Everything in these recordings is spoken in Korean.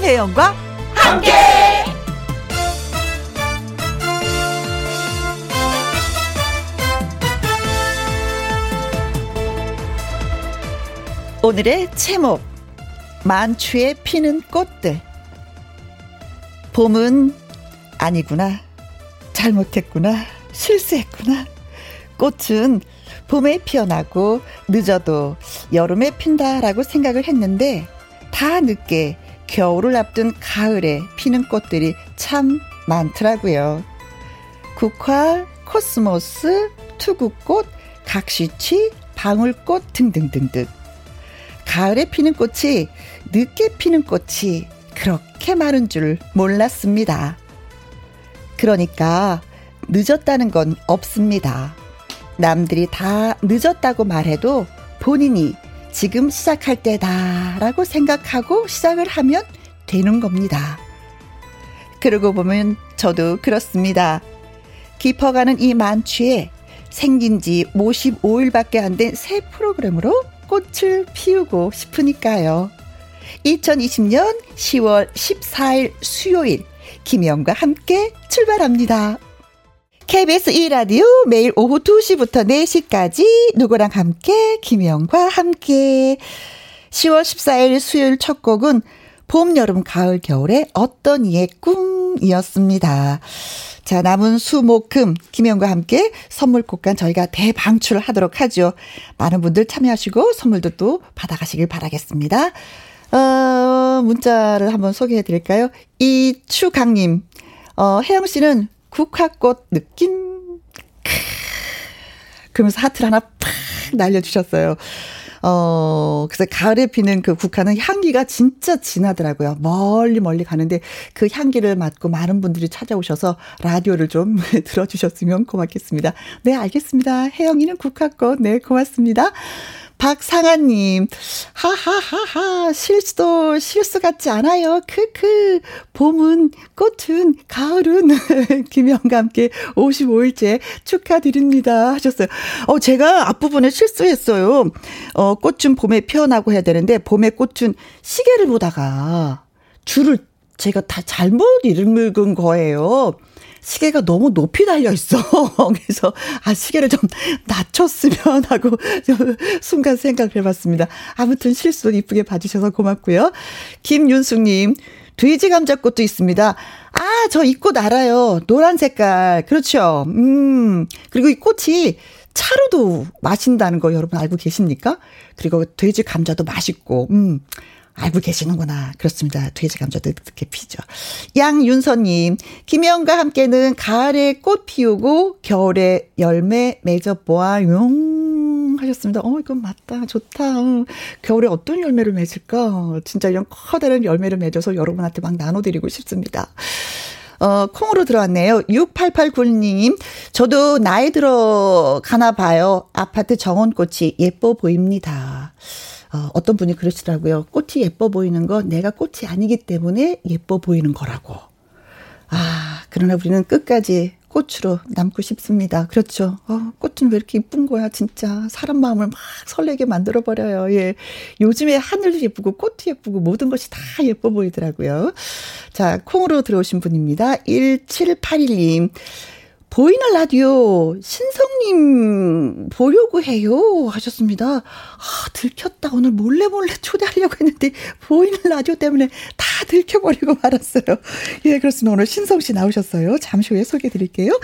김혜영과 함께. 오늘의 제목 만추에 피는 꽃들. 봄은 아니구나. 잘못했구나. 실수했구나. 꽃은 봄에 피어나고 늦어도 여름에 핀다라고 생각을 했는데 다 늦게 겨울을 앞둔 가을에 피는 꽃들이 참 많더라고요. 국화, 코스모스, 투구꽃, 각시취, 방울꽃 등등등등. 가을에 피는 꽃이 늦게 피는 꽃이 그렇게 많은 줄 몰랐습니다. 그러니까 늦었다는 건 없습니다. 남들이 다 늦었다고 말해도 본인이 지금 시작할 때다라고 생각하고 시작을 하면 되는 겁니다. 그러고 보면 저도 그렇습니다. 깊어가는 이 만취에 생긴 지 55일밖에 안 된 새 프로그램으로 꽃을 피우고 싶으니까요. 2020년 10월 14일 수요일 김영과 함께 출발합니다. KBS 2라디오 매일 오후 2시부터 4시까지 누구랑 함께 김영과 함께 10월 14일 수요일 첫 곡은 봄, 여름, 가을, 겨울의 어떤 이의 꿈이었습니다. 자, 남은 수, 목, 금, 김영과 함께 선물 곡간 저희가 대방출을 하도록 하죠. 많은 분들 참여하시고 선물도 또 받아가시길 바라겠습니다. 어, 문자를 한번 소개해 드릴까요? 이추강님, 어, 혜영 씨는 국화꽃 느낌. 그러면서 하트를 하나 팍 날려주셨어요. 어, 그래서 가을에 피는 그 국화는 향기가 진짜 진하더라고요. 멀리 멀리 가는데 그 향기를 맡고 많은 분들이 찾아오셔서 라디오를 좀 들어주셨으면 고맙겠습니다. 네, 알겠습니다. 혜영이는 국화꽃. 네, 고맙습니다. 박상아님, 하하하하, 실수도 실수 같지 않아요. 크크, 봄은, 꽃은, 가을은, 김영과 함께 55일째 축하드립니다. 하셨어요. 어, 제가 앞부분에 실수했어요. 어, 꽃은 봄에 피어나고 해야 되는데, 봄에 꽃은 시계를 보다가 줄을 제가 다 잘못 읽은 거예요. 시계가 너무 높이 달려 있어. 그래서 아 시계를 좀 낮췄으면 하고 순간 생각을 해봤습니다. 아무튼 실수 이쁘게 봐주셔서 고맙고요. 김윤숙님 돼지 감자꽃도 있습니다. 아, 저 이 꽃 알아요. 노란 색깔. 그렇죠. 음. 그리고 이 꽃이 차로도 마신다는 거 여러분 알고 계십니까? 그리고 돼지 감자도 맛있고, 음. 알고 계시는구나. 그렇습니다. 돼지 감자도 이렇게 피죠. 양윤서님, 김혜영과 함께는 가을에 꽃 피우고 겨울에 열매 맺어보아 용 하셨습니다. 어, 이건 맞다. 좋다. 어, 겨울에 어떤 열매를 맺을까? 진짜 이런 커다란 열매를 맺어서 여러분한테 막 나눠드리고 싶습니다. 어, 콩으로 들어왔네요. 6889님, 저도 나이 들어 가나 봐요. 아파트 정원꽃이 예뻐 보입니다. 어, 어떤 분이 그러시더라고요. 꽃이 예뻐 보이는 건 내가 꽃이 아니기 때문에 예뻐 보이는 거라고. 아, 그러나 우리는 끝까지 꽃으로 남고 싶습니다. 그렇죠. 어, 꽃은 왜 이렇게 이쁜 거야, 진짜. 사람 마음을 막 설레게 만들어버려요. 예. 요즘에 하늘도 예쁘고, 꽃도 예쁘고, 모든 것이 다 예뻐 보이더라고요. 자, 콩으로 들어오신 분입니다. 1781님. 보이는 라디오 신성님 보려고 해요 하셨습니다. 아 들켰다 오늘 몰래 몰래 초대하려고 했는데 보이는 라디오 때문에 다 들켜버리고 말았어요. 예 그렇습니다. 오늘 신성 씨 나오셨어요. 잠시 후에 소개해 드릴게요.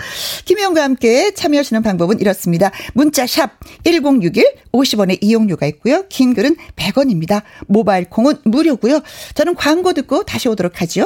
김혜영과 함께 참여하시는 방법은 이렇습니다. 문자 샵 #1061 50원의 이용료가 있고요. 긴 글은 100원입니다. 모바일 콩은 무료고요. 저는 광고 듣고 다시 오도록 하죠.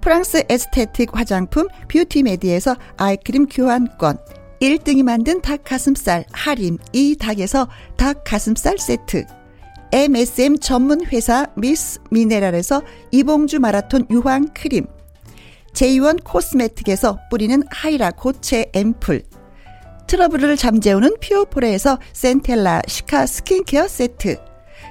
프랑스 에스테틱 화장품 뷰티메디에서 아이크림 교환권 1등이 만든 닭가슴살 할인 이 닭에서 닭가슴살 세트 MSM 전문 회사 미스 미네랄에서 이봉주 마라톤 유황 크림. 제이원 코스메틱에서 뿌리는 하이라 고체 앰플. 트러블을 잠재우는 피오포레에서 센텔라 시카 스킨케어 세트.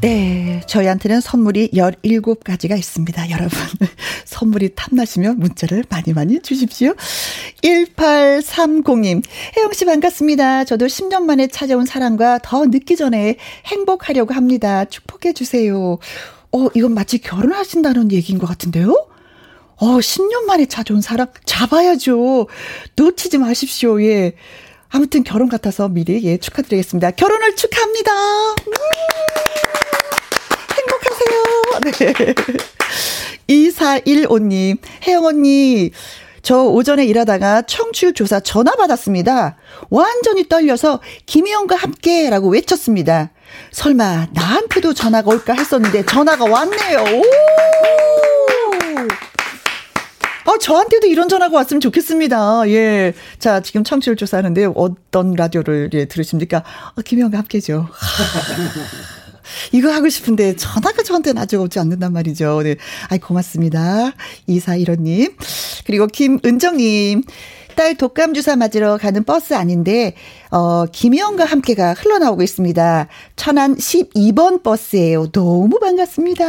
네, 저희한테는 선물이 17가지가 있습니다, 여러분. 선물이 탐나시면 문자를 많이 많이 주십시오. 1830님, 혜영씨 반갑습니다. 저도 10년 만에 찾아온 사랑과 더 늦기 전에 행복하려고 합니다. 축복해주세요. 어, 이건 마치 결혼하신다는 얘기인 것 같은데요? 어, 10년 만에 찾아온 사랑 잡아야죠. 놓치지 마십시오, 예. 아무튼 결혼 같아서 미리 예, 축하드리겠습니다. 결혼을 축하합니다. 네. 2415님, 혜영 언니, 저 오전에 일하다가 청취율 조사 전화 받았습니다. 완전히 떨려서 김희영과 함께 라고 외쳤습니다. 설마 나한테도 전화가 올까 했었는데 전화가 왔네요. 오! 어, 저한테도 이런 전화가 왔으면 좋겠습니다. 예. 자, 지금 청취율 조사하는데 어떤 라디오를 예, 들으십니까? 어, 김희영과 함께죠. 이거 하고 싶은데 전화가 저한테는 아직 오지 않는단 말이죠. 네. 아이, 고맙습니다. 2415님. 그리고 김은정님. 딸 독감 주사 맞으러 가는 버스 아닌데 어 김희영과 함께가 흘러나오고 있습니다. 천안 12번 버스예요. 너무 반갑습니다.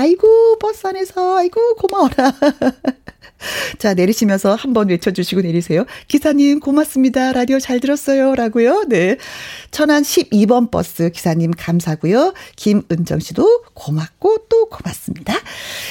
아이고 버스 안에서 아이고 고마워라. 자, 내리시면서 한번 외쳐주시고 내리세요. 기사님, 고맙습니다. 라디오 잘 들었어요. 라고요. 네. 천안 12번 버스 기사님 감사고요. 김은정 씨도 고맙고 또 고맙습니다.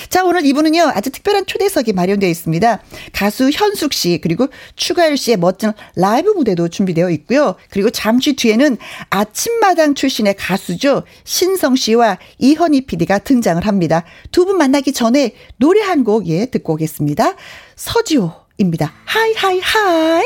자, 오늘 2부는요, 아주 특별한 초대석이 마련되어 있습니다. 가수 현숙 씨, 그리고 추가열 씨의 멋진 라이브 무대도 준비되어 있고요. 그리고 잠시 뒤에는 아침마당 출신의 가수죠. 신성 씨와 이현희 PD가 등장을 합니다. 두 분 만나기 전에 노래 한 곡, 예, 듣고 오겠습니다. 서지오입니다. 하이, 하이, 하이.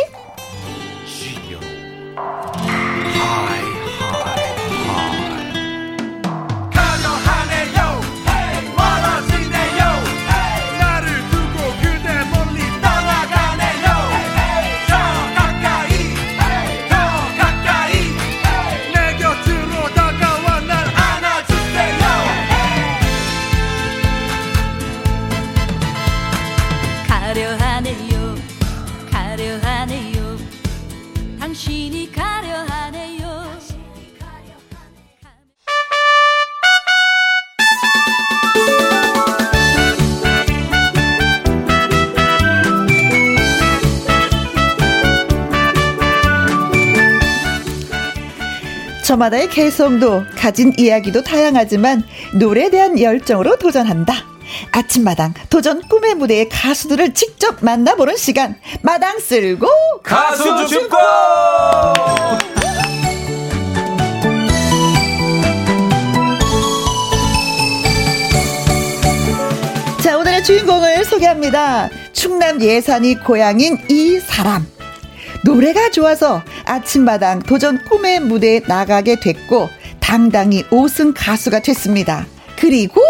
저마다의 개성도 가진 이야기도 다양하지만 노래에 대한 열정으로 도전한다. 아침마당 도전 꿈의 무대의 가수들을 직접 만나보는 시간. 마당 쓸고 가수 축구! 자 오늘의 주인공을 소개합니다. 충남 예산이 고향인 이 사람 노래가 좋아서 아침마당 도전 꿈의 무대에 나가게 됐고 당당히 5승 가수가 됐습니다. 그리고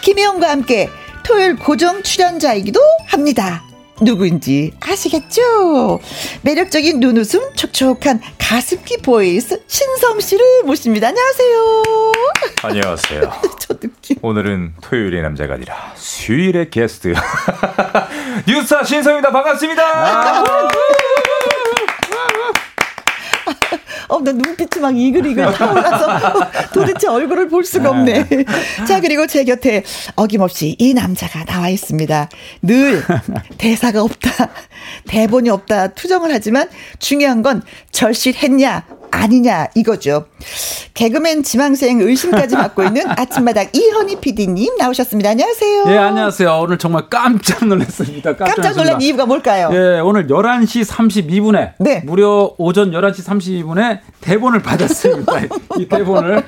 김혜영과 함께 토요일 고정 출연자이기도 합니다. 누구인지 아시겠죠? 매력적인 눈웃음, 촉촉한 가습기 보이스 신성 씨를 모십니다. 안녕하세요. 안녕하세요. 저 느낌. 오늘은 토요일의 남자가 아니라 수요일의 게스트 뉴스타 신성입니다. 반갑습니다. 아~ 어, 나 눈빛이 막 이글이글 타올라서 도대체 얼굴을 볼 수가 없네. 자, 그리고 제 곁에 어김없이 이 남자가 나와 있습니다. 늘 대사가 없다, 대본이 없다 투정을 하지만 중요한 건 절실했냐, 아니냐 이거죠. 개그맨 지망생 의심까지 받고 있는 아침마당 이현희 PD님 나오셨습니다. 안녕하세요. 예, 안녕하세요. 오늘 정말 깜짝 놀랐습니다. 깜짝, 깜짝 놀란 이유가 뭘까요? 예, 오늘 11시 32분에 네. 무려 오전 11시 32분에 대본을 받았습니다. 이 대본을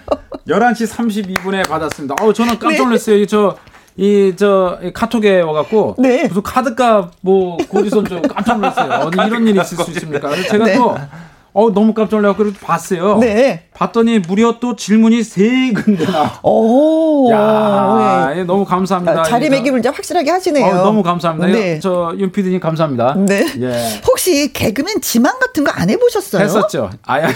11시 32분에 받았습니다. 어, 저는 깜짝 네. 놀랐어요. 네. 저 이저 카톡에 와갖고 네. 무슨 카드값 뭐 고지선 좀 깜짝 놀랐어요. 이런 일이 있을 수 있습니까? 제가 네. 또 어, 너무 깜짝 놀라고 봤어요. 네. 봤더니 무려 또 질문이 세 군데나. 오. 야, 네. 너무 감사합니다. 아, 자리매김을 이제 확실하게 하시네요. 어, 너무 감사합니다. 네. 저윤 PD님 감사합니다. 네. 예. 혹시 개그맨 지망 같은 거 안 해보셨어요? 했었죠. 아야.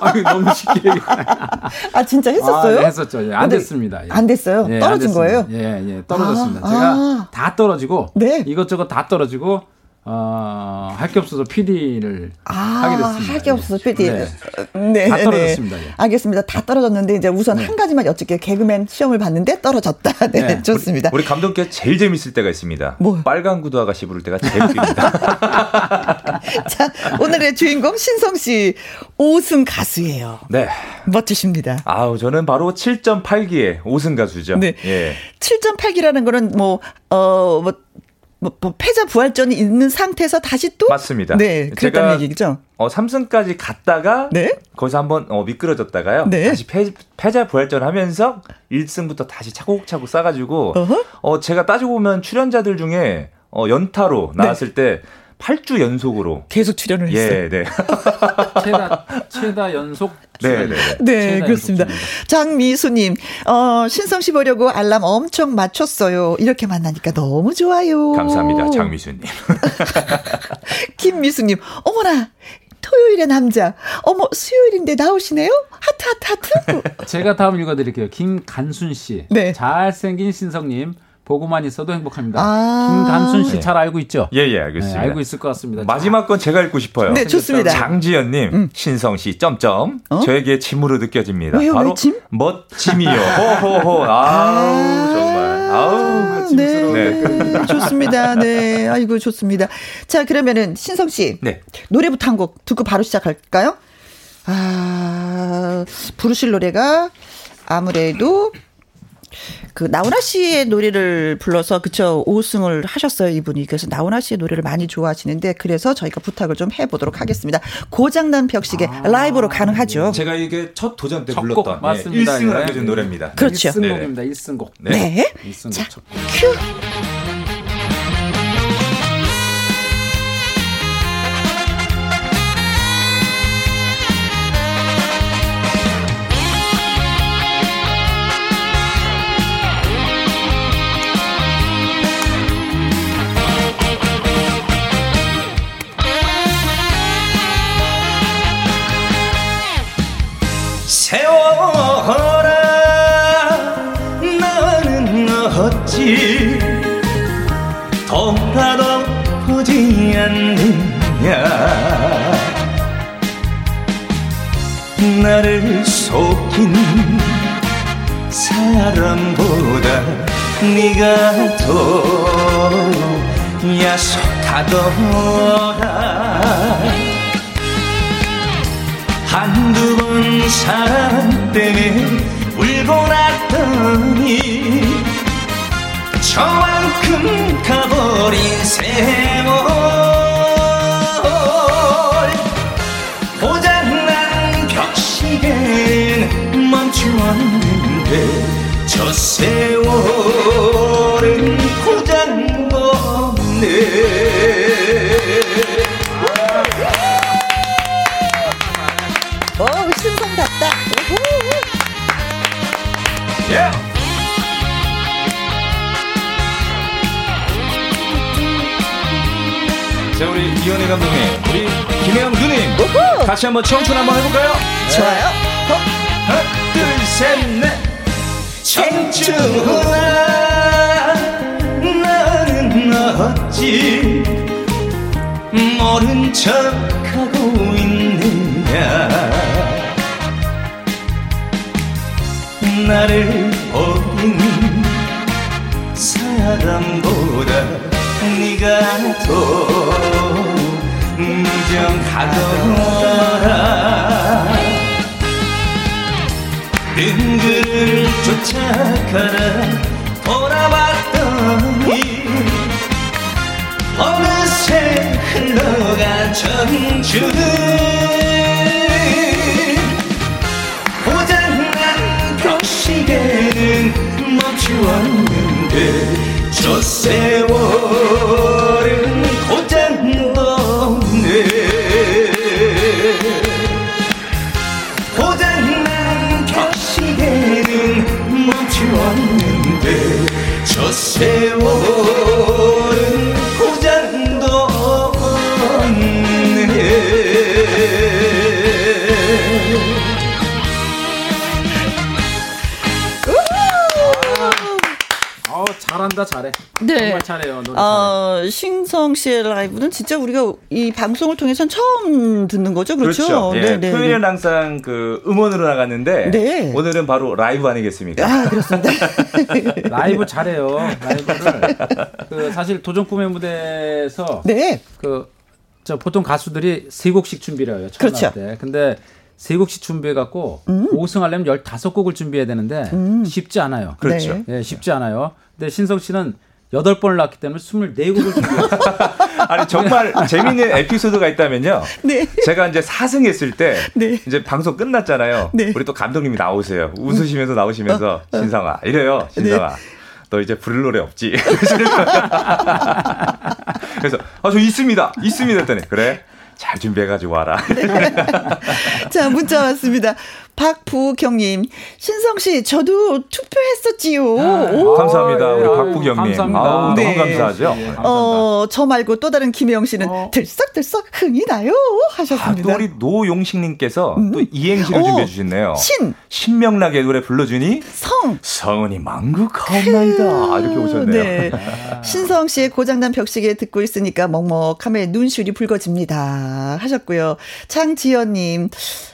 아, 너무 쉽게. 아, 진짜 했었어요? 아, 네, 했었죠. 예, 안 됐습니다. 예. 안 됐어요? 예, 떨어진 안 거예요? 예, 예, 떨어졌습니다. 아, 제가 아. 다 떨어지고. 네. 이것저것 다 떨어지고. 어, 할 게 없어서 PD를 아, 하게 됐습니다. 할 게 없어서 PD. 네. 네. 다 네. 떨어졌습니다. 네. 알겠습니다. 다 떨어졌는데 이제 우선 네. 한 가지만 여쭙게 개그맨 시험을 봤는데 떨어졌다. 네, 네. 좋습니다. 우리, 우리 감독께 제일 재밌을 때가 있습니다. 뭐? 빨간 구두 아가씨 부를 때가 제일 웃깁니다. 자, 오늘의 주인공 신성 씨 5승 가수예요. 네. 멋지십니다. 아우, 저는 바로 7.8기의 5승 가수죠. 네. 예. 7.8기라는 거는 뭐, 어, 뭐, 뭐, 뭐 패자 부활전이 있는 상태에서 다시 또 맞습니다. 네, 그랬다는 얘기죠. 어 3승까지 갔다가 네? 거기서 한번 어 미끄러졌다가요. 네? 다시 패, 패자 부활전 하면서 1승부터 다시 차곡차곡 쌓아가지고 어허? 어 제가 따지고 보면 출연자들 중에 어 연타로 나왔을 네. 때 8주 연속으로 계속 출연을 예, 했어요. 네. 최다 최다 연속 네, 네, 네. 네 그렇습니다. 장미수님, 어, 신성 씨 보려고 알람 엄청 맞췄어요. 이렇게 만나니까 너무 좋아요. 감사합니다, 장미수님. 김미수님, 어머나, 토요일의 남자. 어머, 수요일인데 나오시네요? 하트, 하트, 하트. 제가 다음 읽어드릴게요. 김간순 씨. 네. 잘생긴 신성님. 보고만 있어도 행복합니다. 아~ 김간순 씨잘 네. 알고 있죠? 예, 예, 알겠습니다. 네, 알고 있을 것 같습니다. 마지막 건 제가 읽고 싶어요. 네, 좋습니다. 장지연님, 음. 신성 씨, 점점. 어? 저에게 짐으로 느껴집니다. 왜요, 바로 왜 짐? 멋짐이요. 호호호. 아우, 아~ 정말. 아우, 짐스러워. 네. 네. 좋습니다. 네. 아이고, 좋습니다. 자, 그러면은 신성 씨. 네. 노래부터 한 곡 듣고 바로 시작할까요? 아, 부르실 노래가 아무래도 그 나훈아 씨의 노래를 불러서 그쵸 5승을 하셨어요 이분이. 그래서 나훈아 씨의 노래를 많이 좋아하시는데 그래서 저희가 부탁을 좀 해보도록 하겠습니다. 고장난 벽시계 아~ 라이브로 가능하죠? 제가 이게 첫 도전 때 불렀던 예, 맞습니다. 1승을 네. 안겨준 노래입니다. 그렇죠. 1승곡입니다. 1승곡. 네, 네. 1승곡. 자 큐. 세워라. 나는 어찌 돌아보지 않느냐. 나를 속인 사람보다 네가 더 야속하더라 한두 번 사랑 때문에 울고 났더니 저만큼 가버린 세월. 고장난 벽시계는 멈추었는데 저 세월 자, 우리 이현희 감독님, 우리 김혜영 누님, 우후! 같이 한번 청춘 한번 해볼까요? 네. 좋아요. 어? 하나, 둘, 셋, 넷. 청춘아, 나는 어찌 모른 척하고 있느냐. 나를 보는 사람보다 네가 더 무정 가거라 등근을 쫓아가라. 돌아봤더니 어느새 흘러간 벽시계는 멈추었는데 저 잘해요. 노래 어, 잘해. 신성 씨의 라이브는 진짜 우리가 이 방송을 통해서 처음 듣는 거죠, 그렇죠? 그렇죠. 예, 네, 토요일은 네. 항상 그 음원으로 나갔는데 네. 오늘은 바로 라이브 아니겠습니까? 아 그렇습니다. 라이브 잘해요. 라이브를 그 사실 도전 꿈의 무대에서 네. 그저 보통 가수들이 세 곡씩 준비를 해요. 처음 그렇죠. 때. 근데 세 곡씩 준비해갖고 음. 5승 하려면 15곡을 준비해야 되는데 음. 쉽지 않아요. 그렇죠. 네, 쉽지 않아요. 근데 신성 씨는 여덟 번을 낳기 때문에 24곡을 준비했어요. 아니, 정말 재밌는 에피소드가 있다면요. 네. 제가 이제 4승 했을 때, 네. 이제 방송 끝났잖아요. 네. 우리 또 감독님이 나오세요. 웃으시면서 나오시면서, 어, 어. 신성아, 이래요, 신성아. 네. 너 이제 부를 노래 없지? 그래서, 아, 저 있습니다. 있습니다. 했더니, 그래? 잘 준비해가지고 와라. 자, 문자 왔습니다. 박부경님, 신성 씨, 저도 투표했었지요. 아, 감사합니다, 우리 박부경님. 감사합니다. 아우, 네. 너무 감사하죠. 네, 어, 저 말고 또 다른 김영 씨는 어. 들썩들썩 흥이 나요 하셨습니다. 아, 또 우리 노용식님께서 음. 또 이행시를 준비해 주셨네요. 신, 신명나게 노래 불러주니 성, 성은이 망극하옵나이다. 이렇게 오셨네요. 네. 신성 씨의 고장난 벽시계 듣고 있으니까 먹먹함에 눈시울이 붉어집니다 하셨고요. 장지연님.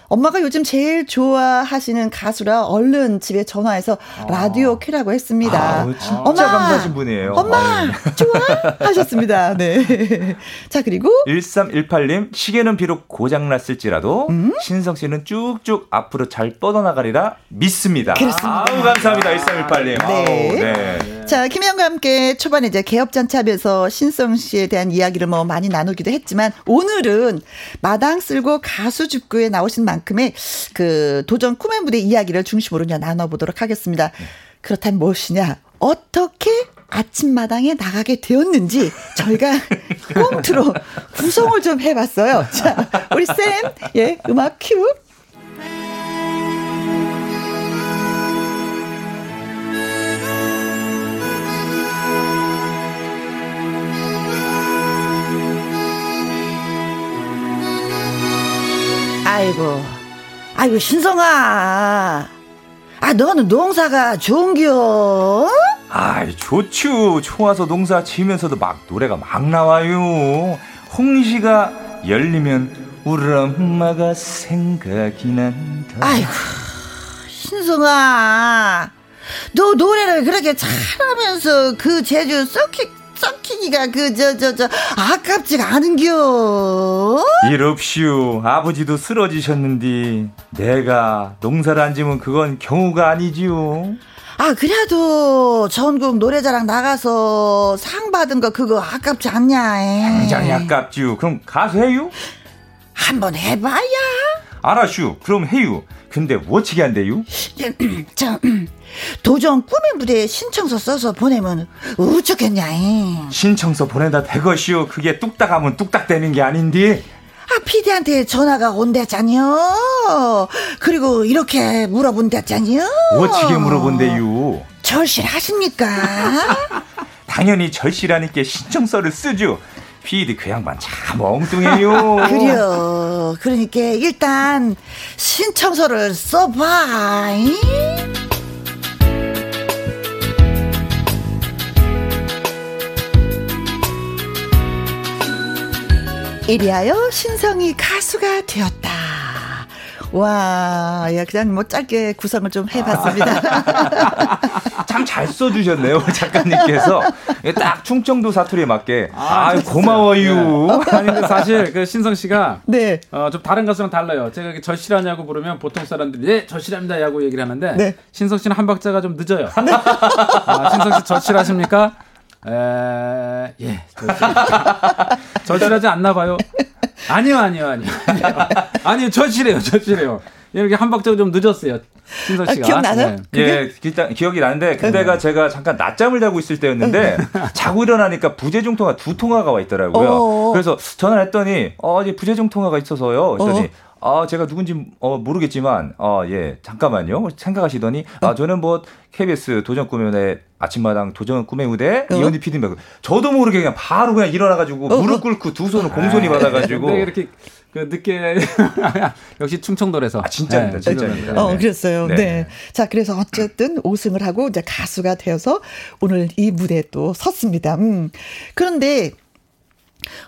엄마가 요즘 제일 좋아하시는 가수라 얼른 집에 전화해서 아. 라디오 켜라고 했습니다. 아, 진짜 엄마, 감사하신 분이에요. 엄마, 아유. 좋아? 하셨습니다. 네. 자, 그리고 1318님, 시계는 비록 고장났을지라도 음? 신성 씨는 쭉쭉 앞으로 잘 뻗어나가리라 믿습니다. 그렇습니다. 아우, 감사합니다. 1318님. 네. 아우, 네. 자, 김혜영과 함께 초반에 이제 개업잔치하면서 신성 씨에 대한 이야기를 뭐 많이 나누기도 했지만 오늘은 마당 쓸고 가수 죽구에 나오신 만큼의 그 도전 꿈의 무대 이야기를 중심으로 나눠보도록 하겠습니다. 그렇다면 무엇이냐? 어떻게 아침마당에 나가게 되었는지 저희가 꽁트로 구성을 좀 해봤어요. 자, 우리 쌤, 예, 음악 큐. 아이고, 아이고, 신성아. 아, 너는 농사가 좋은겨? 아이, 좋죠. 좋아서 농사 지으면서도 막 노래가 막 나와요. 홍시가 열리면 우리 엄마가 생각이 난다. 아이고, 신성아. 너 노래를 그렇게 잘하면서 그 제주 썩히 썩히기가 그 저 저 저 아깝지가 않은겨. 이럽시오. 아버지도 쓰러지셨는데 내가 농사를 안 지면 그건 경우가 아니지요. 아 그래도 전국 노래자랑 나가서 상 받은 거 그거 아깝지 않냐? 굉장히 아깝지요. 그럼 가수 해요? 한번 해봐야. 알았슈. 그럼 해요. 근데 어떻게 한대요? 저 도전 꿈의 무대에 신청서 써서 보내면 어쩌겠냐 신청서 보내다 대것이요 그게 뚝딱 하면 뚝딱 되는 게 아닌데 아 피디한테 전화가 온댔잖요 그리고 이렇게 물어본댔잖요 어찌게 물어본대요. 절실하십니까? 당연히 절실하니까 신청서를 쓰죠 피디 그 양반 참 엉뚱해요. 그래요. 그러니까 일단 신청서를 써봐. 이리하여 신성이 가수가 되었다. 와, 야, 그냥 뭐 짧게 구성을 좀 해봤습니다. 참 잘 써주셨네요, 작가님께서. 딱 충청도 사투리에 맞게. 아, 아 고마워요. 네. 아니, 근데 사실 그 신성 씨가. 네. 어, 좀 다른 가수랑 달라요. 제가 절실하냐고 부르면 보통 사람들이, 네, 절실합니다. 야구 얘기를 하는데. 네. 신성 씨는 한 박자가 좀 늦어요. 네. 아, 신성 씨 절실하십니까? 에, 예, 절실하지 않나 봐요. 아니요, 아니요, 아니요. 아니요, 절실해요, 절실해요. 이렇게 한 박자가 좀 늦었어요. 신선 아, 씨가. 아, 기억나요? 네. 예, 일단 기억이 나는데 그때가 네. 제가 잠깐 낮잠을 자고 있을 때였는데 자고 일어나니까 부재중 통화 두 통화가 와 있더라고요. 어어. 그래서 전화를 했더니 어, 이제 부재중 통화가 있어서요. 그랬더니 어. 아, 제가 누군지 어, 모르겠지만, 어, 예, 잠깐만요. 생각하시더니, 아, 저는 뭐, KBS 도전 꿈의 무대, 아침마당 도전 꿈의 무대, 어? 이현희 피디입니다. 저도 모르게 그냥 바로 그냥 일어나가지고, 어? 무릎 꿇고 두 손을 공손히 받아가지고. 이렇게 그 늦게 역시 충청도에서 아 진짜입니다, 네, 진짜입니다. 어, 네. 그랬어요. 네. 네. 자, 그래서 어쨌든 우승을 하고 이제 가수가 되어서 오늘 이 무대에 또 섰습니다. 음. 그런데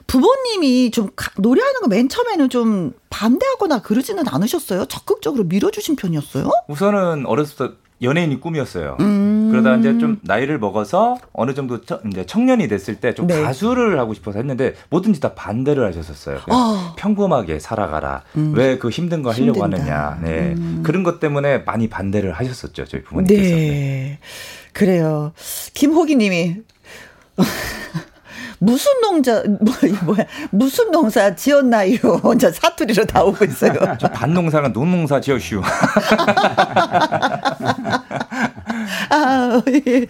부모님이 좀 노래하는 거 맨 처음에는 좀 반대하거나 그러지는 않으셨어요? 적극적으로 밀어주신 편이었어요? 우선은 어렸을 때 연예인이 꿈이었어요. 음. 그러다 이제 좀 나이를 먹어서 어느 정도 처, 이제 청년이 됐을 때좀 네. 가수를 하고 싶어서 했는데 뭐든지 다 반대를 하셨었어요. 어. 평범하게 살아가라. 음. 왜그 힘든 거 하려고 힘든다. 하느냐. 네. 음. 그런 것 때문에 많이 반대를 하셨었죠. 저희 부모님께서. 네. 네. 그래요. 김호기 님이 무슨 농자 뭐 뭐야 무슨 농사 지었나요? 혼자 사투리로 다 오고 있어요. 저 반농사가 논농사 지었슈. 아, 예.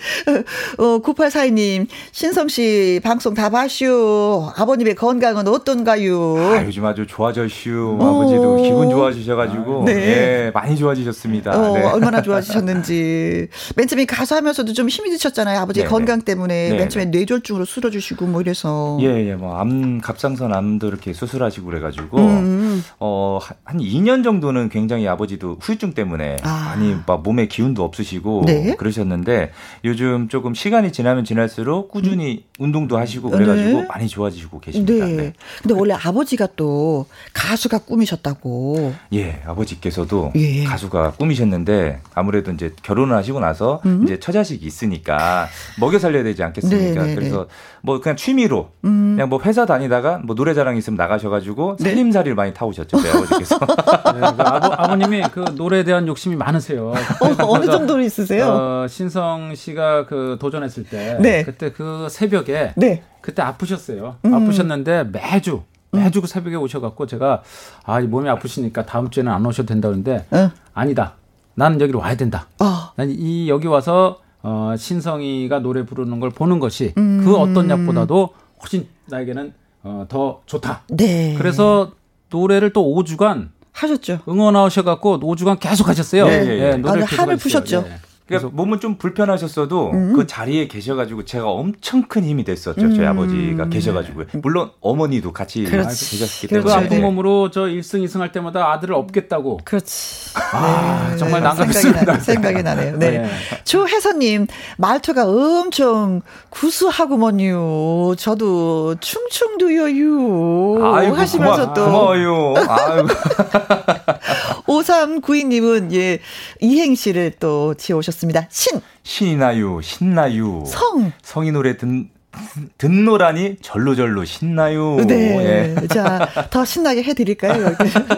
어, 9842님, 신성 씨 방송 다 봐슈. 아버님의 건강은 어떤가요? 아, 요즘 아주 좋아졌슈. 아버지도 기분 좋아지셔가지고. 네. 예, 많이 좋아지셨습니다. 어, 네. 얼마나 좋아지셨는지. 맨 처음에 가수 하면서도 좀 힘이 드셨잖아요. 아버지 네, 네. 건강 때문에. 네네. 맨 처음에 뇌졸중으로 쓰러주시고 뭐 이래서. 예, 예, 뭐, 암, 갑상선 암도 이렇게 수술하시고 그래가지고. 음. 어, 한 2년 정도는 굉장히 아버지도 후유증 때문에 아. 많이 막 몸에 기운도 없으시고. 네. 그러셨는데 요즘 조금 시간이 지나면 지날수록 꾸준히 음. 운동도 하시고 그래가지고 네. 많이 좋아지시고 계십니다. 네. 네. 근데 원래 아버지가 또 가수가 꿈이셨다고. 예, 아버지께서도 예. 가수가 꿈이셨는데 아무래도 이제 결혼을 하시고 나서 음. 이제 처자식이 있으니까 먹여 살려야 되지 않겠습니까? 네, 네, 네. 그래서 뭐 그냥 취미로 음. 그냥 뭐 회사 다니다가 뭐 노래자랑 있으면 나가셔가지고 네. 살림살이를 많이 타오셨죠, 제 아버지께서. 네, 그 아버, 아버 님이 그 노래에 대한 욕심이 많으세요. 어, 느 정도로 있으세요? 어, 신성 씨가 그 도전했을 때 네. 그때 그 새벽 에 네. 그때 아프셨어요. 음. 아프셨는데 매주 매주 그 새벽에 오셔갖고 제가 아, 이 몸이 아프시니까 다음 주에는 안 오셔도 된다 그러는데 어? 아니다. 나는 여기로 와야 된다. 어. 난이 여기 와서 어, 신성이가 노래 부르는 걸 보는 것이 음. 그 어떤 약보다도 훨씬 나에게는 어, 더 좋다. 네. 그래서 노래를 또 5주간 하셨죠. 응원하셔갖고 5주간 계속 하셨어요. 네. 네. 노래를 아, 한을 푸셨죠. 네. 그러니까 몸은 좀 불편하셨어도 음. 그 자리에 계셔가지고 제가 엄청 큰 힘이 됐었죠. 음. 저희 아버지가 계셔가지고 물론 어머니도 같이 계셨기 때문에 그 아픈 몸으로 저 1승 2승 할 때마다 아들을 업겠다고. 그렇지. 아 네. 정말 난감했습니다. 생각이, 나 네요. 네. 네. 조혜선님 말투가 엄청 구수하구먼요. 저도 충충두여유 하시면서 고마, 또 고마워요. 아유. 5392님은 예 이행시를 또 지어오셨습니다. 신. 신이 나요, 신나요. 성. 성이 노래 듣, 듣노라니 절로절로 신나요. 네. 예. 자, 더 신나게 해드릴까요?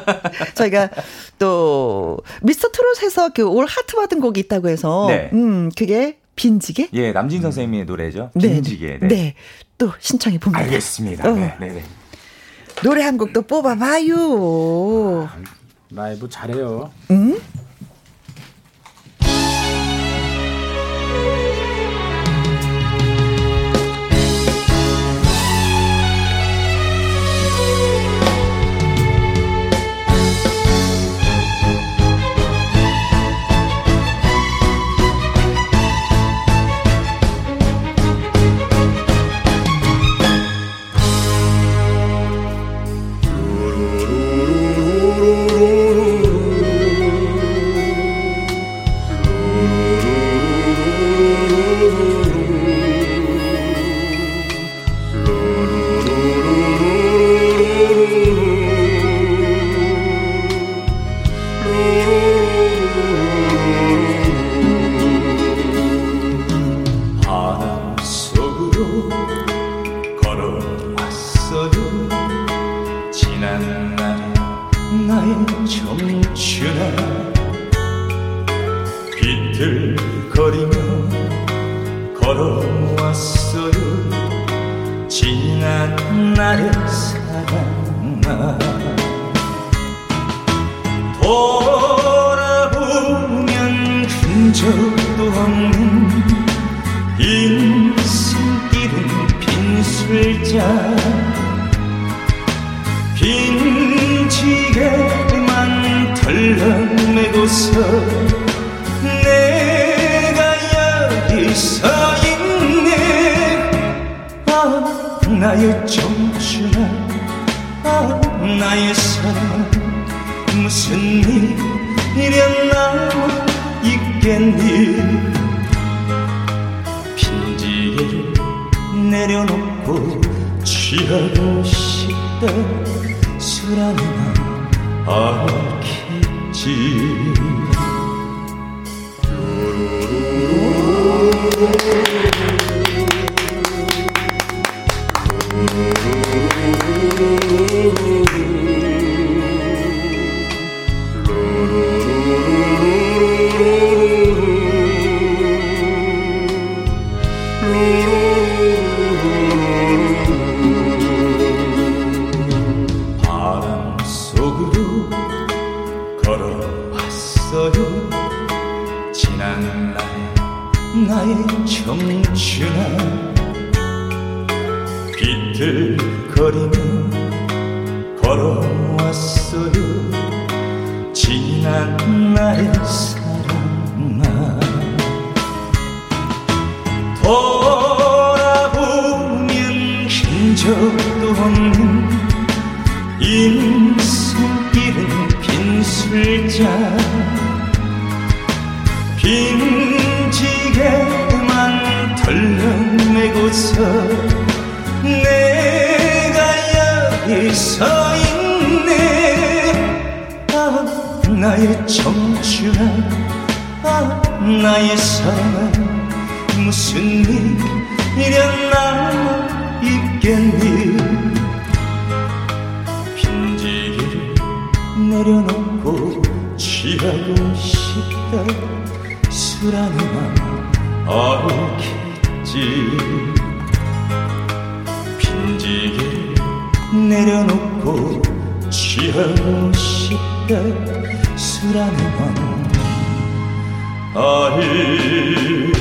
저희가 또 미스터 트롯에서 그 올 하트 받은 곡이 있다고 해서 네. 음 그게 빈지게? 예, 남진 선생님의 노래죠. 네. 빈지게. 네. 네. 또 신청해 봅니다. 알겠습니다. 어. 네, 네, 네. 노래 한 곡도 뽑아봐요. 라이브 잘해요. 응? 지난 날 나의 청춘아 비틀거리며 걸어왔어요. 지난 날의 사랑아 돌아보면 흔적도 없는 인생길은 빈술자 빈 지게만 덜렁매고서 내가 여기 서 있네. 아 나의 청춘아. 아 나의 사랑아. 무슨 일이었나 있겠니? 빈지기를 내려놓고 취하고 싶다 술하나 알겠지. 빈지기를 내려놓고 취하고 싶다 술하나 알겠지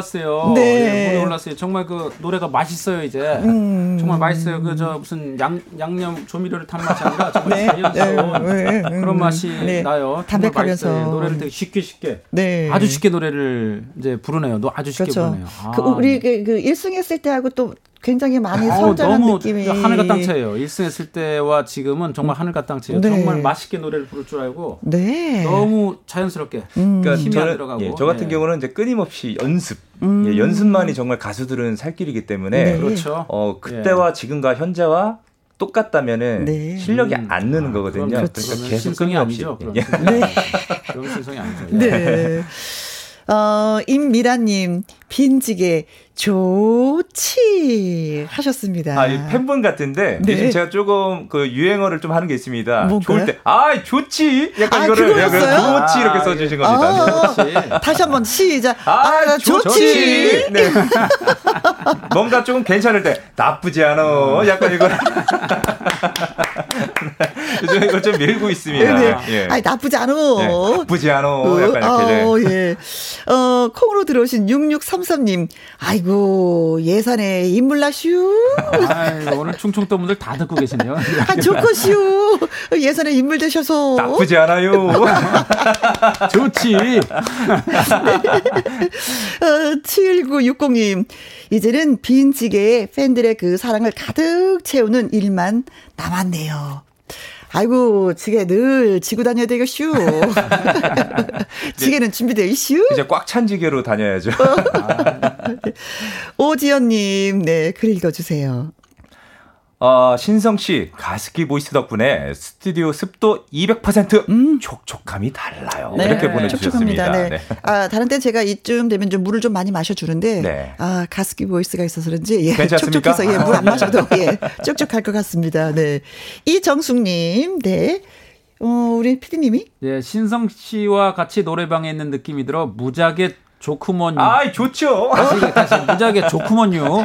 올랐어요. 네. 네. 물이 올랐어요. 정말 그 노래가 맛있어요 이제. 음. 정말 맛있어요. 그 저 무슨 양 양념 조미료를 탄 맛이 아니라 정말 네. 자연스러운 네. 그런 맛이 네. 나요. 담백하면서 노래를 되게 쉽게 쉽게 네. 아주 쉽게 노래를 이제 부르네요. 너 아주 쉽게 그렇죠. 부르네요. 아. 그 우리 그, 그 1승 했을 때하고 또 굉장히 많이 성장한 너무 느낌이 하늘과 땅 차이예요. 1승 했을 때와 지금은 정말 하늘과 땅 차이예요. 네. 정말 맛있게 노래를 부를 줄 알고 네. 너무 자연스럽게 음. 그러니까 힘이 저는, 안 들어가고 예, 저 같은 네. 경우는 이제 끊임없이 연습 음. 예, 연습만이 정말 가수들은 살 길이기 때문에 네. 그렇죠. 어, 그때와 예. 지금과 현재와 똑같다면은 네. 실력이 음. 안 느는 아, 거거든요. 그러니까 계속 끊임없이 아니죠. 네. 그런 신성이 아니죠. 네. 어, 임미라님, 빈지게 좋지 하셨습니다. 아, 팬분 같은데 네. 요즘 제가 조금 그 유행어를 좀 하는 게 있습니다. 뭔가요? 좋을 때, 아, 좋지. 약간 아, 이거를 약간 좋지 이렇게 써 주신 겁니다. 아, 좋지. 다시 한번 시작. 아, 아 좋지. 좋지. 네. 뭔가 좀 괜찮을 때 나쁘지 않아. 약간 이거. 요즘 이걸 좀 밀고 있습니다. 네. 예. 아니 나쁘지 않아. 네, 나쁘지 않아. 약간 이렇게. 어, 예. 어, 콩으로 들어오신 6633님. 아이고, 예산에 인물나슈. 아, 오늘 충청도 분들 다 듣고 계시네요. 아, 좋고슈. 예산에 인물 되셔서. 나쁘지 않아요. 좋지. 어, 7960님. 이제는 빈지게에 팬들의 그 사랑을 가득 채우는 일만 남았네요. 아이고, 지게 늘 지고 다녀야 되겠슈. 지게는 준비되어 있슈. 이제 꽉 찬 지게로 다녀야죠. 어. 아. 네. 오지연님, 네, 글 읽어주세요. 어, 신성 씨 가습기 보이스 덕분에 스튜디오 습도 200% 음. 촉촉함이 달라요. 네. 이렇게 보내주셨습니다. 네. 네. 아 다른 때 제가 이쯤 되면 좀 물을 좀 많이 마셔주는데 네. 아 가습기 보이스가 있어서 그런지 예, 괜찮습니까? 촉촉해서 예, 물 안 마셔도 예, 촉촉할 것 같습니다. 네. 이정숙님, 네. 어, 우리 피디님이? 예, 신성 씨와 같이 노래방에 있는 느낌이 들어 무자게 좋구먼. 아, 좋죠. 다시, 다시 무자게 좋구먼유.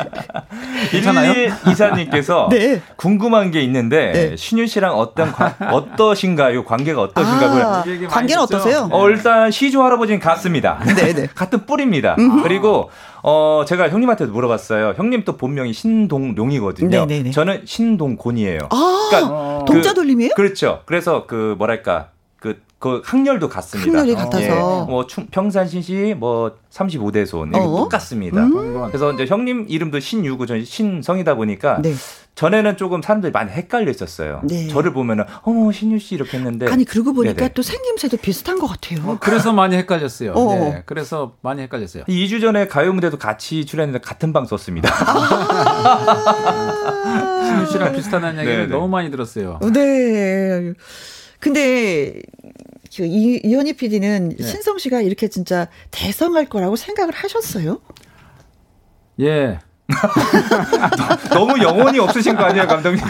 괜찮아요? 이사님께서 네. 궁금한 게 있는데 네. 신유 씨랑 어떤 관, 어떠신가요? 관계가 어떠신가요? 아, 관계는 어떠세요? 어, 일단 시조 할아버지는 같습니다. 네, 네. 같은 뿌리입니다. 그리고 어, 제가 형님한테도 물어봤어요. 형님 또 본명이 신동룡이거든요. 네네네. 네, 네. 저는 신동곤이에요. 아, 그러니까 동자 돌림이에요? 그, 그렇죠. 그래서 그 뭐랄까 그, 그 학렬도 같습니다. 학렬이 같아서. 예, 뭐 충, 평산신시 뭐 35대손 이게 어? 똑같습니다. 음. 그래서 이제 형님 이름도 신유고 전 신성이다 보니까 네. 전에는 조금 사람들이 많이 헷갈려 있었어요. 네. 저를 보면은 어머 신유 씨 이렇게 했는데 아니 그러고 보니까 네네. 또 생김새도 비슷한 것 같아요. 어, 그래서 많이 헷갈렸어요. 어. 네, 그래서 많이 헷갈렸어요. 2주 전에 가요 무대도 같이 출연했는데 같은 방 썼습니다. 아~ 신유 씨랑 비슷하다는 얘기를 네네. 너무 많이 들었어요. 네. 근데 그 이, 이현희 PD는 네. 신성 씨가 이렇게 진짜 대성할 거라고 생각을 하셨어요? 예. 너무 영혼이 없으신 거 아니에요, 감독님?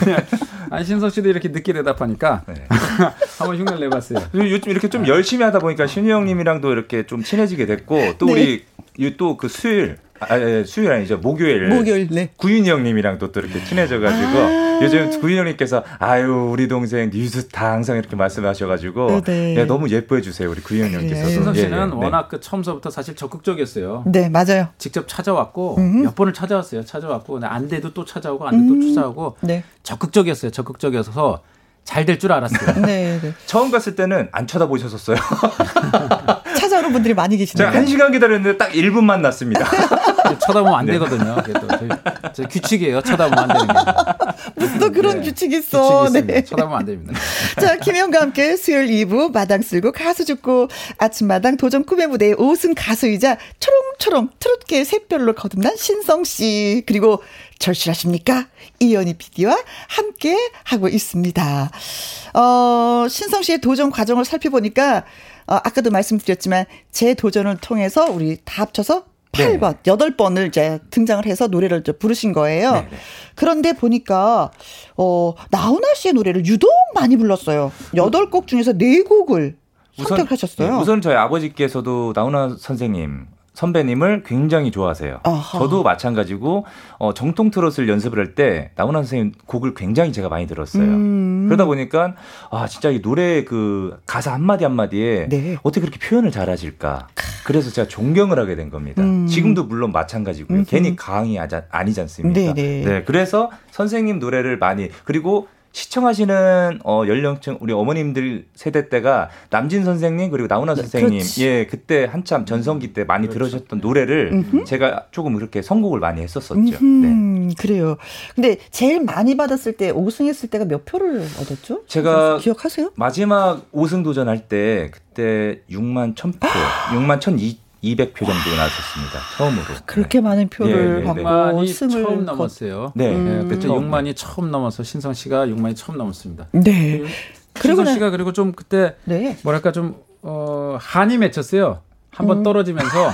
안신성 씨도 이렇게 늦게 대답하니까 네. 한번 흉내를 내봤어요. 요즘 이렇게 좀 열심히 하다 보니까 신유 형님이랑도 이렇게 좀 친해지게 됐고 또 네. 우리 또 그 수요일 아, 예, 수요일 아니죠. 목요일. 목요일, 네. 구윤이 형님이랑도 또 이렇게 친해져가지고, 아~ 요즘 구윤이 형님께서, 아유, 우리 동생 뉴스타 항상 이렇게 말씀하셔가지고, 네, 네. 너무 예뻐해주세요, 우리 구윤이 형님께서. 신성 씨는 예, 예, 워낙 그 처음서부터 사실 적극적이었어요. 네, 맞아요. 직접 찾아왔고, 음흠. 몇 번을 찾아왔어요. 찾아왔고, 안 돼도 또 찾아오고, 안 돼도 음~ 또 찾아오고, 네. 적극적이었어요. 적극적이어서. 잘 될 줄 알았어요. 네, 네. 처음 갔을 때는 안 쳐다보셨었어요. 찾아오는 분들이 많이 계시네요. 제가 한 시간 기다렸는데 딱 1분만 났습니다. 쳐다보면 안 네. 되거든요. 저희 규칙이에요. 쳐다보면 안 되는 게. 무슨 또 그런 네. 규칙이 있어. 규칙이 네. 쳐다보면 안 됩니다. 자, 김영과 함께 수요일 2부 마당 쓸고 가수 죽고 아침마당 도전 꿈의 무대에 5승 가수이자 초롱초롱 트롯계 샛별로 거듭난 신성 씨 그리고 절실하십니까? 이연희 PD와 함께 하고 있습니다. 어, 신성 씨의 도전 과정을 살펴보니까 어, 아까도 말씀드렸지만 제 도전을 통해서 우리 다 합쳐서 8번, 네. 8번을 이제 등장을 해서 노래를 부르신 거예요. 네, 네. 그런데 보니까, 어, 나훈아 씨의 노래를 유독 많이 불렀어요. 8곡 중에서 4곡을 우선, 선택하셨어요. 네, 우선 저희 아버지께서도 나훈아 선생님 선배님을 굉장히 좋아하세요. 아하. 저도 마찬가지고 어, 정통 트롯을 연습을 할 때 나훈아 선생님 곡을 굉장히 제가 많이 들었어요. 음. 그러다 보니까 아 진짜 이 노래 그 가사 한 마디 한 마디에 네. 어떻게 그렇게 표현을 잘하실까. 그래서 제가 존경을 하게 된 겁니다. 음. 지금도 물론 마찬가지고요. 음흠. 괜히 강이 아니지 않습니까? 네네. 네. 네, 그래서 선생님 노래를 많이 그리고 시청하시는 어 연령층 우리 어머님들 세대 때가 남진 선생님 그리고 나훈아 네, 선생님 그렇지. 예 그때 한참 전성기 때 많이 그렇죠. 들으셨던 노래를 음흠. 제가 조금 그렇게 선곡을 많이 했었었죠. 네. 그래요. 근데 제일 많이 받았을 때 5승했을 때가 몇 표를 얻었죠? 제가 기억하세요? 마지막 5승 도전할 때 그때 6만 1000표, 6만 1002 200표 정도 나왔었습니다. 처음으로. 그렇게 네. 많은 표를 네, 네, 네. 받고 6만이 처음 넘었어요. 네. 음. 그때 6만이 처음 넘어서 신성 씨가 6만이 처음 넘었습니다. 네. 신성 씨가 그리고 좀 그때 네. 뭐랄까 좀 어, 한이 맺혔어요. 한번 음. 떨어지면서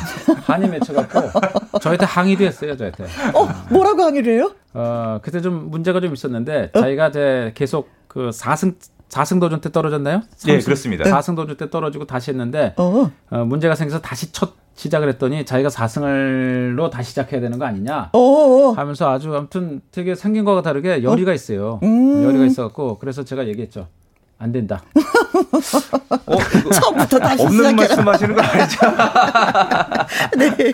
한이 맺혀갖고 저한테 항의도 했어요, 저한테. 어, 뭐라고 항의를 해요? 어, 그때 좀 문제가 좀 있었는데 어? 자기가 이제 계속 그 4승 4승 도전 때 떨어졌나요? 네, 그렇습니다. 4승 도전 때 떨어지고 다시 했는데 어. 어, 문제가 생겨서 다시 첫 시작을 했더니 자기가 4승을로 다시 시작해야 되는 거 아니냐 어어. 하면서 아주 아무튼 되게 생긴 거가 다르게 열의가 있어요. 음. 열의가 있어갖고 그래서 제가 얘기했죠. 안 된다. 어, 처음부터 다시 없는 시작해라. 말씀하시는 거 아니죠? 네.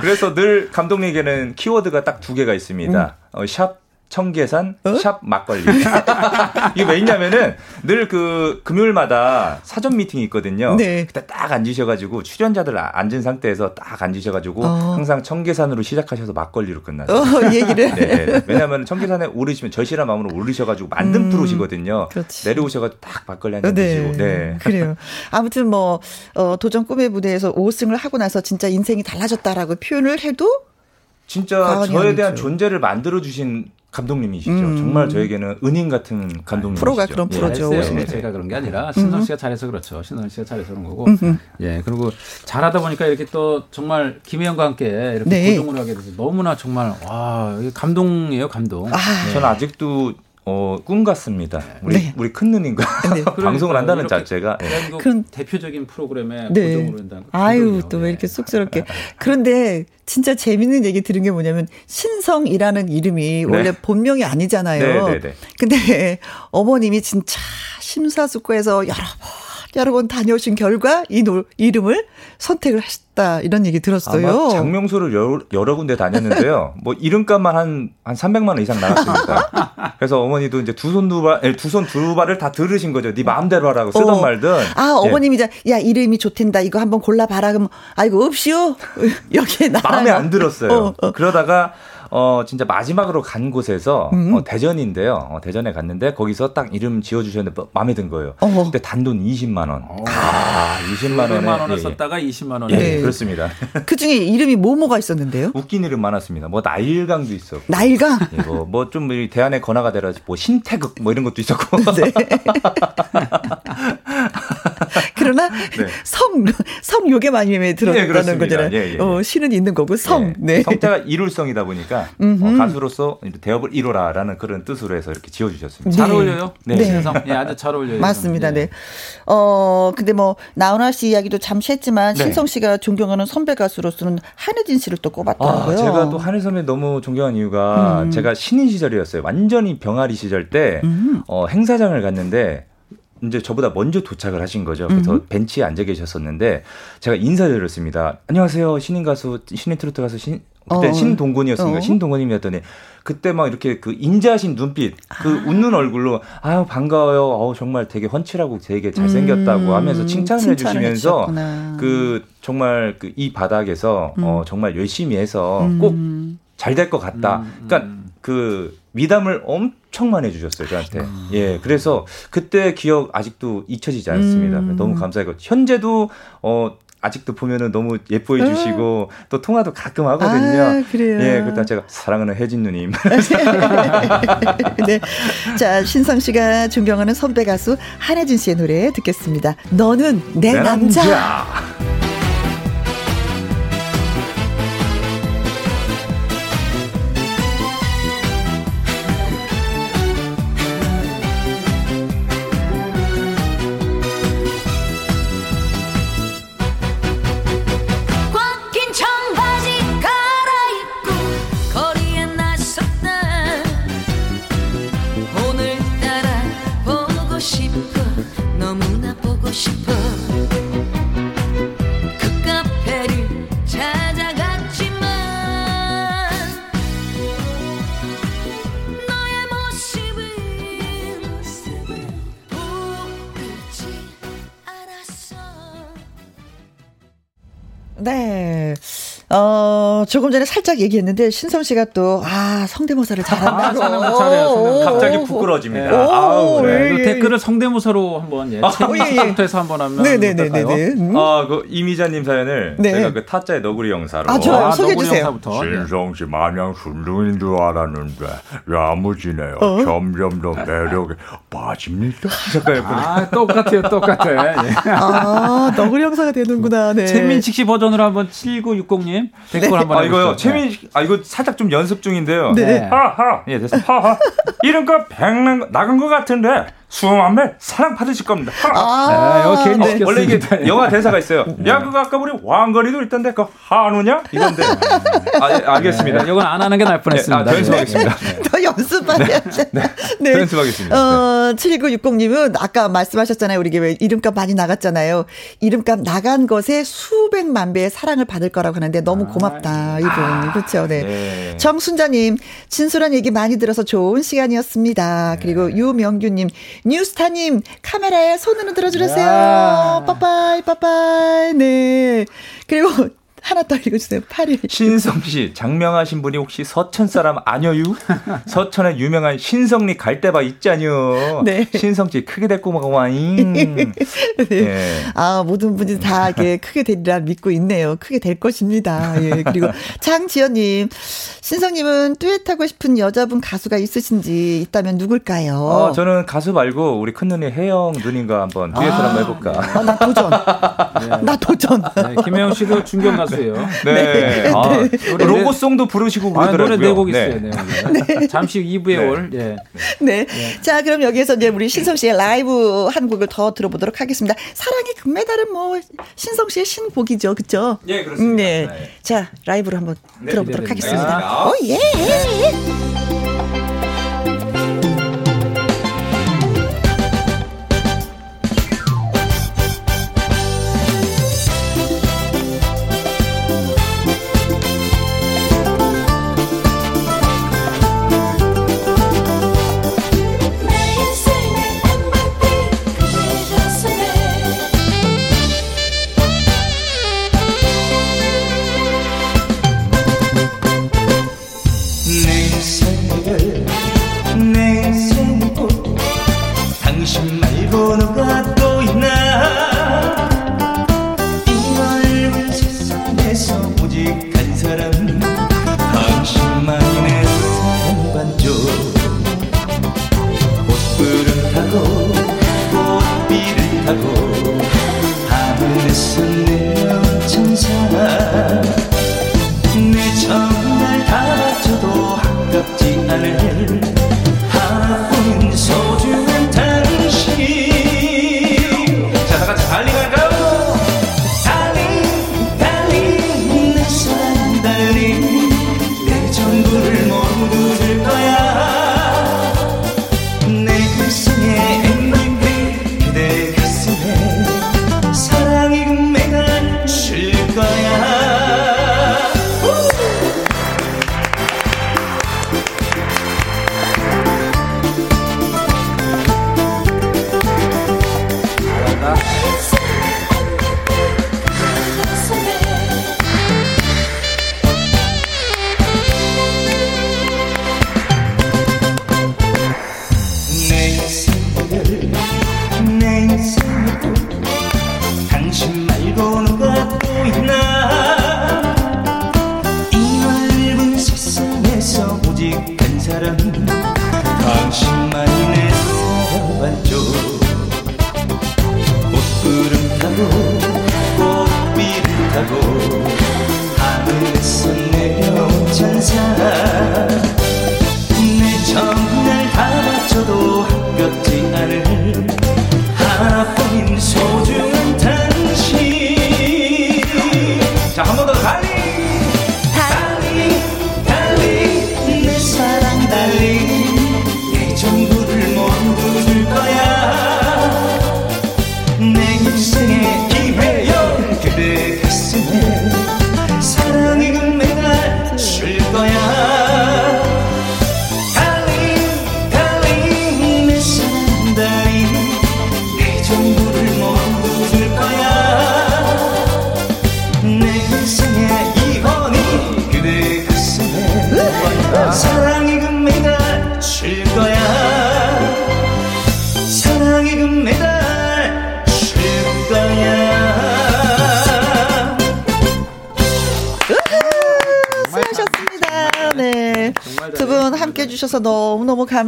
그래서 늘 감독님에게는 키워드가 딱 두 개가 있습니다. 음. 어, 샵 청계산 어? 샵 막걸리. 이게 왜 있냐면은 늘 그 금요일마다 사전 미팅이 있거든요. 네. 그때 딱 앉으셔가지고 출연자들 앉은 상태에서 딱 앉으셔가지고 어. 항상 청계산으로 시작하셔서 막걸리로 끝나요. 어, 얘기를. 네. 왜냐하면 청계산에 오르시면 절실한 마음으로 오르셔가지고 만든 음, 프로시거든요. 그렇지. 내려오셔가지고 딱 막걸리 한잔 네. 드시고. 네. 그래요. 아무튼 뭐 어, 도전 꿈의 무대에서 5승을 하고 나서 진짜 인생이 달라졌다라고 표현을 해도 진짜 저에 대한 존재를 만들어 주신 감독님이시죠. 음. 정말 저에게는 은인 같은 감독님이시죠. 프로가 그런 예, 프로죠. 예, 네. 제가 그런 게 아니라 신성 씨가 잘해서 그렇죠. 신성 씨가 잘해서 그런 거고. 음흠. 예, 그리고 잘하다 보니까 이렇게 또 정말 김혜영과 함께 이렇게 네. 고정을 하게 돼서 너무나 정말 와 감동이에요, 감동. 아. 네. 저는 아직도 어, 꿈 같습니다. 우리 네. 우리 큰 누님과 네. 방송을 한다는 자체가 네. 그런 대표적인 프로그램에 네. 고정으로 한다는 아유 또 왜 이렇게 쑥스럽게 그런데 진짜 재밌는 얘기 들은 게 뭐냐면 신성이라는 이름이 네. 원래 본명이 아니잖아요. 네, 네, 근데 어머님이 진짜 심사숙고해서 여러 번 여러 번 다녀오신 결과 이 노, 이름을 선택을 했다 이런 얘기 들었어요. 작명소를 여러, 여러 군데 다녔는데요. 뭐 이름값만 한, 한 300만 원 이상 나갔습니다. 그래서 어머니도 이제 두 손 두 발, 예, 두손 두 발을 다 드신 거죠. 네 마음대로 하라고 쓰던 어. 말든. 아, 어머님이 이제, 야, 이름이 좋텐다. 이거 한번 골라봐라. 그럼, 아이고, 없이요. 여기에 나. 마음에 안 들었어요. 어, 어. 그러다가 어, 진짜 마지막으로 간 곳에서 음. 어, 대전인데요. 어, 대전에 갔는데 거기서 딱 이름 지어주셨는데 마음에 든 거예요. 어 근데 단돈 20만 원. 어. 아, 20만 원에. 100만 원을 예, 예. 썼다가 20만 원에. 예, 예. 그렇습니다. 그 중에 이름이 뭐뭐가 있었는데요? 웃긴 이름 많았습니다. 뭐 나일강도 있었고. 나일강? 예, 뭐, 뭐좀 대안의 건화가 되라 뭐 신태극 뭐 이런 것도 있었고. 네. 그러나 네. 성, 성 요게 많이 들었다는 네, 거잖아요. 예, 예, 어, 신은 있는 거고 성. 네. 성자가 이룰성이다 보니까 어, 가수로서 대업을 이뤄라라는 그런 뜻으로 해서 이렇게 지어주셨습니다. 네. 잘 어울려요. 네. 네. 예, 아주 잘 어울려요. 맞습니다. 네. 어, 근데 뭐, 나훈아 씨 이야기도 잠시 했지만, 네. 신성 씨가 존경하는 선배 가수로서는 한혜진 씨를 또 꼽았더라고요. 아, 제가 또 한혜 선배 너무 존경한 이유가, 음. 제가 신인 시절이었어요. 완전히 병아리 시절 때, 음. 어, 행사장을 갔는데, 이제 저보다 먼저 도착을 하신 거죠. 그래서 음 벤치에 앉아 계셨었는데 제가 인사드렸습니다. 안녕하세요. 신인 가수, 신인 트로트 가수 신 그때 어. 신동건이었습니다. 어. 신동건님이었더니 그때 막 이렇게 그 인자하신 눈빛, 그 아. 웃는 얼굴로 아유 반가워요. 어우 정말 되게 훤칠하고 되게 잘생겼다고 음. 하면서 칭찬을 해주시면서 그 정말 그 이 바닥에서 음. 어 정말 열심히 해서 음. 꼭잘 될 것 같다. 음. 그러니까 그 미담을 엄청 많이 해주셨어요 저한테. 음. 예, 그래서 그때 기억 아직도 잊혀지지 않습니다. 음. 너무 감사하고 현재도 어 아직도 보면은 너무 예뻐해 주시고 아. 또 통화도 가끔 하거든요. 아, 그래요. 예, 그때 제가 사랑하는 혜진 누님. 네. 자, 신성 씨가 존경하는 선배 가수 한혜진 씨의 노래 듣겠습니다. 너는 내, 내 남자. 남자. 네. 조금 전에 살짝 얘기했는데 신성 씨가 또 아 성대모사를 잘한다고. 아, 잘해요. 갑자기 부끄러집니다. 네. 아우, 네. 예, 예. 댓글을 성대모사로 한번 예, 책부터 해서 한번 하면 네네네네. 음. 아 그 이미자님 사연을 네. 제가 그 타짜의 너구리 영사로. 아 좋아요. 아, 소개해 주세요. 신성 씨 마냥 순둥인 줄 알았는데 야무지네요. 어? 점점 더 매력에 빠집니다. 잠깐 아 똑같아요, 똑같아. 예. 아 너구리 영사가 되는구나. 네. 최민식 씨 버전으로 한번 7960님 댓글 네. 한번. 아 이거요. 최민 아 이거 살짝 좀 연습 중인데요. 네. 하하 예 됐어. 하하 이름값 백난 나간 것 같은데 수험한매 사랑 받으실 겁니다. 아, 네, 괜히 어, 원래 이게 영화 대사가 있어요. 네. 야 그거 아까 우리 왕거리도 있던데 그 한우냐 이건데. 아 예, 알겠습니다. 네, 이건 안 하는 게 나을 뻔했습니다. 네, 아, 연습하겠습니다. 더 연습해야지. 네, 네. 연습하겠습니다. 어, 7960님은 아까 말씀하셨잖아요. 우리 왜 이름값 많이 나갔잖아요. 이름값 나간 것에 수백만 배의 사랑을 받을 거라고 하는데 너무 고맙다 이분. 아, 그렇죠. 네. 네. 정순자님 진솔한 얘기 많이 들어서 좋은 시간이었습니다. 그리고 유명규님 뉴스타님 카메라에 손으로 들어주세요. 빠빠이 빠빠이 네. 그리고 하나 더 읽어주세요. 8일. 신성 씨, 장명하신 분이 혹시 서천 사람 아니어유? 서천에 유명한 신성리 갈대바 있잖요. 네. 신성 씨 크게 됐고 마고마잉. 네. 네. 아 모든 분이 다 이렇게 크게 되리라 믿고 있네요. 크게 될 것입니다. 예. 그리고 장지연님, 신성님은 듀엣하고 싶은 여자분 가수가 있으신지 있다면 누굴까요? 어, 저는 가수 말고 우리 큰 누님 혜영 누님과 한번 듀엣을 아, 한번 해볼까. 아, 나 도전. 네. 나 도전. 네, 김혜영 씨도 중견 가수 예요. 네. 네. 아, 네. 로고송도 부르시고 그러더라고요. 아, 노래 네곡 있어요. 네. 잠시 2부에 올. 예. 네. 자, 그럼 여기에서 이제 우리 신성 씨의 라이브 한 곡을 더 들어보도록 하겠습니다. 사랑의 금메달은 뭐 신성 씨의 신곡이죠, 그렇죠? 예, 그렇습니다. 네. 자, 라이브로 한번 들어보도록 하겠습니다. 오 예.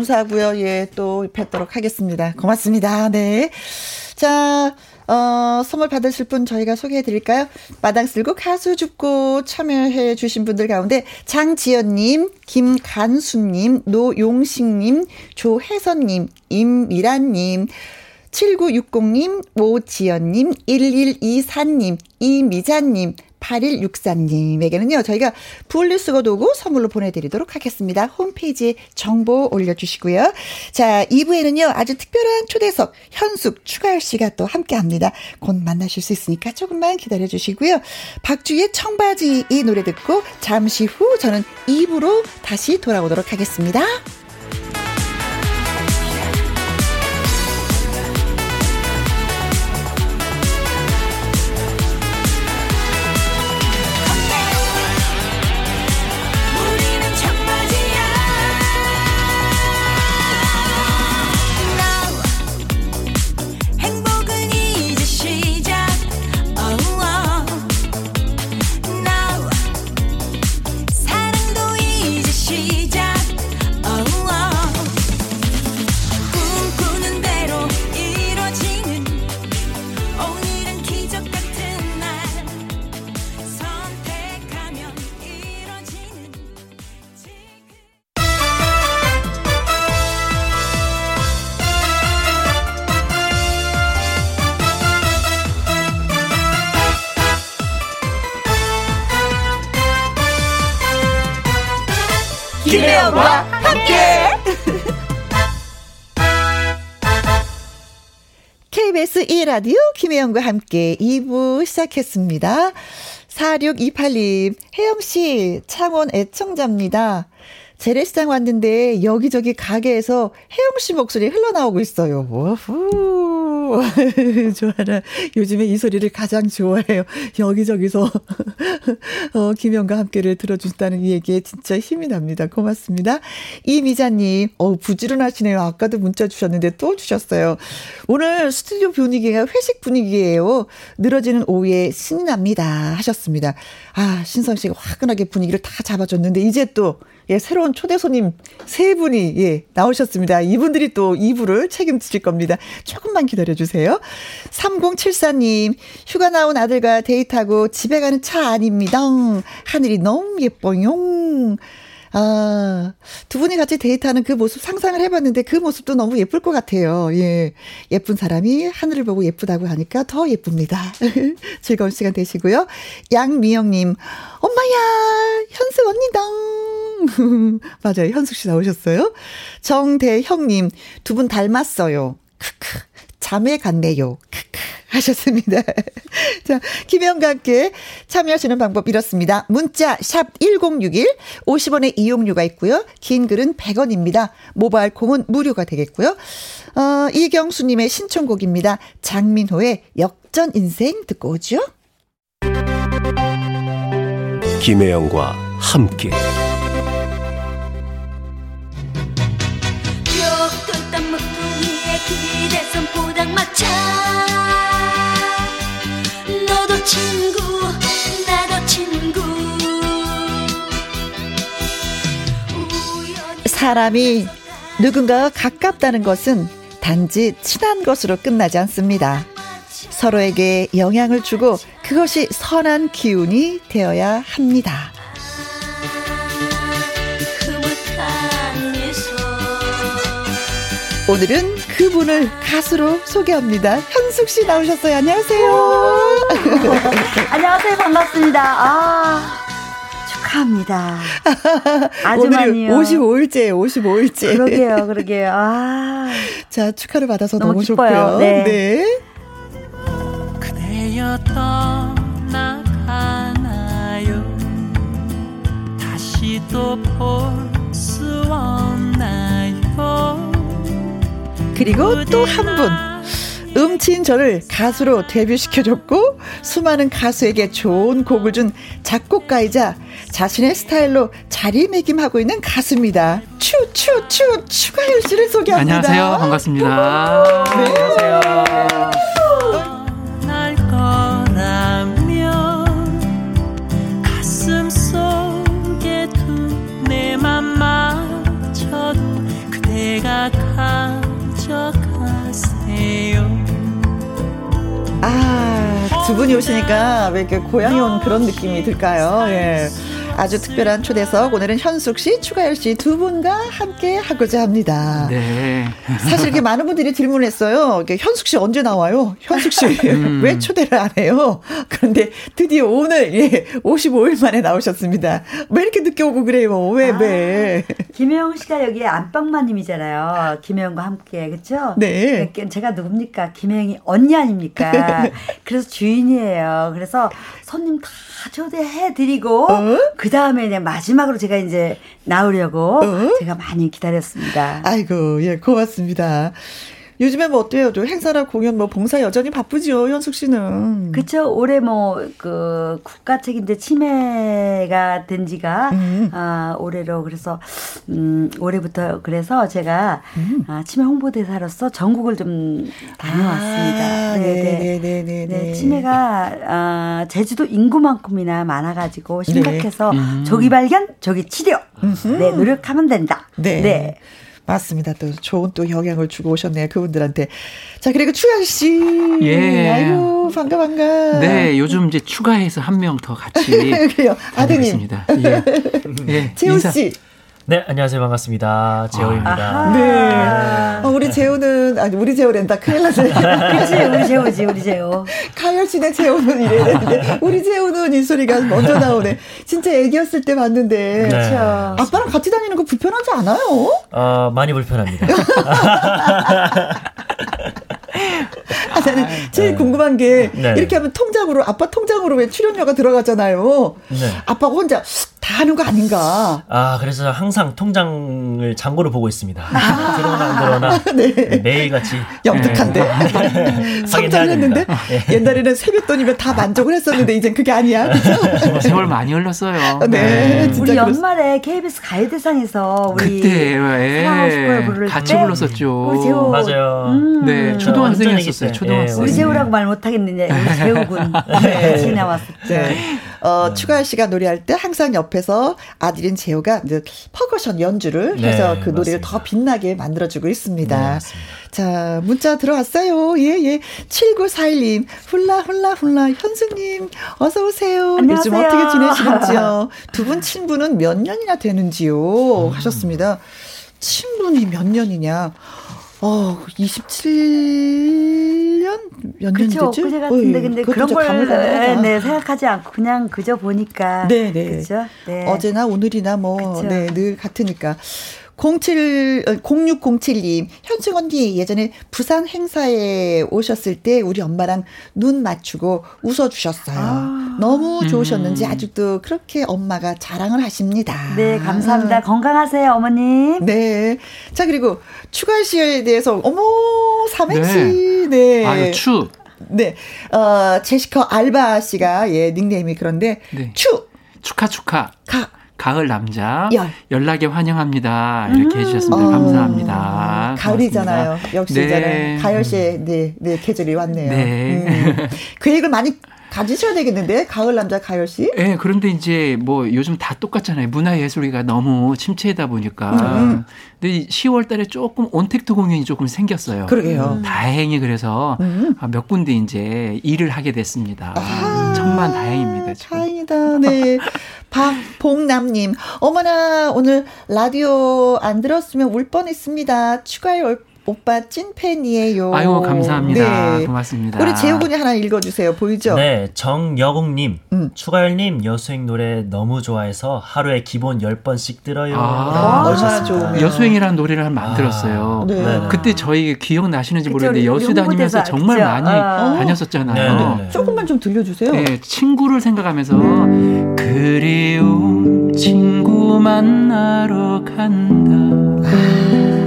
감사하고요. 예, 또 뵙도록 하겠습니다. 고맙습니다. 네. 자, 어, 선물 받으실 분 저희가 소개해 드릴까요? 마당 쓸고 가수 죽고 참여해 주신 분들 가운데 장지연님, 김간수님, 노용식님, 조혜선님, 임미란님, 7960님, 오지연님, 1124님, 이미자님, 8164님에게는요, 저희가 분리수거 도구 선물로 보내드리도록 하겠습니다. 홈페이지에 정보 올려주시고요. 자, 2부에는요, 아주 특별한 초대석, 현숙, 추가열 씨가 또 함께 합니다. 곧 만나실 수 있으니까 조금만 기다려주시고요. 박주의 청바지 이 노래 듣고 잠시 후 저는 2부로 다시 돌아오도록 하겠습니다. 라디오 김혜영과 함께 2부 시작했습니다. 4628님, 혜영씨, 창원 애청자입니다. 재래시장 왔는데 여기저기 가게에서 혜영 씨 목소리 흘러나오고 있어요. 오후. 좋아라. 요즘에 이 소리를 가장 좋아해요. 여기저기서 어, 김영과 함께를 들어준다는 얘기에 진짜 힘이 납니다. 고맙습니다. 이미자님, 어 부지런하시네요. 아까도 문자 주셨는데 또 주셨어요. 오늘 스튜디오 분위기가 회식 분위기예요. 늘어지는 오후에 신납니다. 하셨습니다. 아, 신성 씨가 화끈하게 분위기를 다 잡아줬는데 이제 또 예, 새로운 초대 손님 세 분이 예, 나오셨습니다. 이분들이 또 2부를 책임질 겁니다. 조금만 기다려 주세요. 3074님, 휴가 나온 아들과 데이트하고 집에 가는 차 아닙니다. 하늘이 너무 예뻐요. 아, 두 분이 같이 데이트하는 그 모습 상상을 해봤는데 그 모습도 너무 예쁠 것 같아요. 예. 예쁜 사람이 하늘을 보고 예쁘다고 하니까 더 예쁩니다. 즐거운 시간 되시고요. 양미영님, 엄마야, 현수 언니다. 맞아요. 현숙 씨 나오셨어요. 정대형님, 두 분 닮았어요. 크크. 자매 같네요. 크크. 하셨습니다. 자, 김영과 함께 참여하시는 방법 이렇습니다. 문자 샵 1061, 50원의 이용료가 있고요. 긴 글은 100원입니다. 모바일 콩은 무료가 되겠고요. 어, 이경수 님의 신청곡입니다. 장민호의 역전 인생 듣고 오죠. 김혜영과 함께 친구 나도 친구 사람이 누군가가 가깝다는 것은 단지 친한 것으로 끝나지 않습니다. 서로에게 영향을 주고 그것이 선한 기운이 되어야 합니다. 오늘은 그분을 가수로 소개합니다. 현숙 씨 나오셨어요. 안녕하세요. 안녕하세요. 반갑습니다. 아. 축하합니다. 아주머니요. 55일째, 55일째. 그러게요, 그러게요. 아. 자, 축하를 받아서 너무, 너무 좋고요. 네. 네. 그대여 떠나가나요? 다시 또 볼 그리고 또 한 분. 음치인 저를 가수로 데뷔시켜줬고 수많은 가수에게 좋은 곡을 준 작곡가이자 자신의 스타일로 자리매김하고 있는 가수입니다. 추추추 추가열 씨를 소개합니다. 안녕하세요. 반갑습니다. 네. 안녕하세요. 두 분이 오시니까 왜 이렇게 고향에 온 그런 느낌이 들까요? 예. 아주 특별한 초대석 오늘은 현숙 씨, 추가열 씨 두 분과 함께 하고자 합니다. 네. 사실 이렇게 많은 분들이 질문했어요. 현숙 씨 언제 나와요? 현숙 씨왜 음. 초대를 안 해요? 그런데 드디어 오늘 예, 55일 만에 나오셨습니다. 왜 이렇게 늦게 오고 그래요? 왜 아, 왜? 김혜영 씨가 여기 안방마님이잖아요. 김혜영과 함께 그렇죠? 네. 그러니까 제가 누굽니까? 김혜영이 언니 아닙니까? 그래서 주인이에요. 그래서 손님 다 초대해 드리고 어? 그 다음에 그냥 마지막으로 제가 이제 나오려고 어? 제가 많이 기다렸습니다. 아이고 예 고맙습니다. 요즘에 뭐 어때요? 또 행사나 공연 뭐 봉사 여전히 바쁘죠, 현숙 씨는. 그렇죠. 올해 뭐 그 국가 책임제 침해가 된 지가 음. 아, 올해로 그래서 음, 올해부터 그래서 제가 음. 아, 치매 홍보대사로서 전국을 좀 다녀왔습니다. 아, 네, 네, 네, 네, 네. 치매가 아, 제주도 인구만큼이나 많아 가지고 심각해서 네. 음. 조기 발견, 조기 치료. 네, 노력하면 된다. 네. 네. 맞습니다. 또 좋은 또 영향을 주고 오셨네요. 그분들한테. 자, 그리고 추현 씨. 예. 아이고, 반가, 반가. 네, 요즘 이제 추가해서 한 명 더 같이. 그래요. 아드님. 예. 예. 재호 씨. 네, 안녕하세요. 반갑습니다. 재호입니다. 네. 어, 우리 재호는, 아니, 우리 재호랜다. 큰일 났네. 그치, 우리 재호지, 우리 재호. 가열 씨네 재호는 이래야 되는데, 우리 재호는 이 소리가 먼저 나오네. 진짜 애기였을 때 봤는데. 네. 그렇죠. 아빠랑 같이 다니는 거 불편하지 않아요? 어, 많이 불편합니다. 아, 저는 제일 네. 궁금한 게 네. 이렇게 하면 통장으로 아빠 통장으로 왜 출연료가 들어가잖아요. 네. 아빠가 혼자 다 하는 거 아닌가? 아 그래서 항상 통장을 잔고를 보고 있습니다. 아~ 들어오나 안 들어오나 네. 네 매일 같이 영특한데 성장했는데 네. 옛날에는 세뱃돈이면 다 만족을 했었는데 이젠 그게 아니야. 뭐 세월 많이 흘렀어요. 네, 네. 우리 연말에 KBS 가요대상에서 우리 그때 예, 같이 불렀었죠. 우리 재호 맞아요. 음. 네 초등학생이었어요. 초등학생. 우리 재호라고 말 못하겠는데 우리 재호군 같이 나왔었죠. 네. 어, 추가열 씨가 노래할 때 항상 옆에서 아들인 재호가 퍼커션 연주를 네, 해서 그 노래를 맞습니다. 더 빛나게 만들어주고 있습니다. 네, 자, 문자 들어왔어요. 예, 예. 7941님, 훌라, 훌라, 훌라, 현수님, 어서오세요. 안녕하세요. 요즘 어떻게 지내시는지요? 두 분 친분은 몇 년이나 되는지요? 음. 하셨습니다. 친분이 몇 년이냐? 어, 27년 몇년 되죠? 그제 같은데 근데 그런 걸 네, 네, 생각하지 않고 그냥 그저 보니까 네, 네. 그죠? 네. 어제나 오늘이나 뭐 네, 늘 같으니까. 07, 0607님, 어, 현승 언니 예전에 부산 행사에 오셨을 때 우리 엄마랑 눈 맞추고 웃어 주셨어요. 아. 너무 좋으셨는지 음. 아직도 그렇게 엄마가 자랑을 하십니다. 네, 감사합니다. 아. 건강하세요, 어머님. 네. 자, 그리고 추가 씨에 대해서, 어머, 삼행시, 네. 네. 아유, 추. 네. 어, 제시커 알바 씨가, 예, 닉네임이 그런데, 네. 추. 축하, 축하. 가. 가을 남자 열. 연락에 환영합니다. 이렇게 음. 해주셨습니다. 어. 감사합니다. 가을이잖아요. 역시 네. 가열 씨의 네, 네, 계절이 왔네요. 네. 음. 계획을 많이 가지셔야 되겠는데 가을 남자 가열 씨? 네, 그런데 이제 뭐 요즘 다 똑같잖아요. 문화 예술이가 너무 침체다 보니까. 음. 근데 10월달에 조금 온택트 공연이 조금 생겼어요. 그러게요. 음. 다행히 그래서 음. 아, 몇 군데 이제 일을 하게 됐습니다. 아, 천만 다행입니다. 지금. 다행이다. 네. 박봉남님, 어머나 오늘 라디오 안 들었으면 울 뻔했습니다. 추가열 오빠 찐팬이에요. 아유 감사합니다. 네. 고맙습니다. 우리 재호군이 하나 읽어주세요. 보이죠? 네, 정여국님, 음. 추가열님 여수행 노래 너무 좋아해서 하루에 기본 10번씩 들어요. 아, 얼마나 좋으면. 여수행이라는 노래를 한 만들었어요. 아, 네. 그때 저희 기억 나시는지 모르겠는데 여수 다니면서 정말 많이 아. 다녔었잖아요. 네, 네, 조금만 좀 들려주세요. 네, 친구를 생각하면서 그리움 친구 만나러 간다.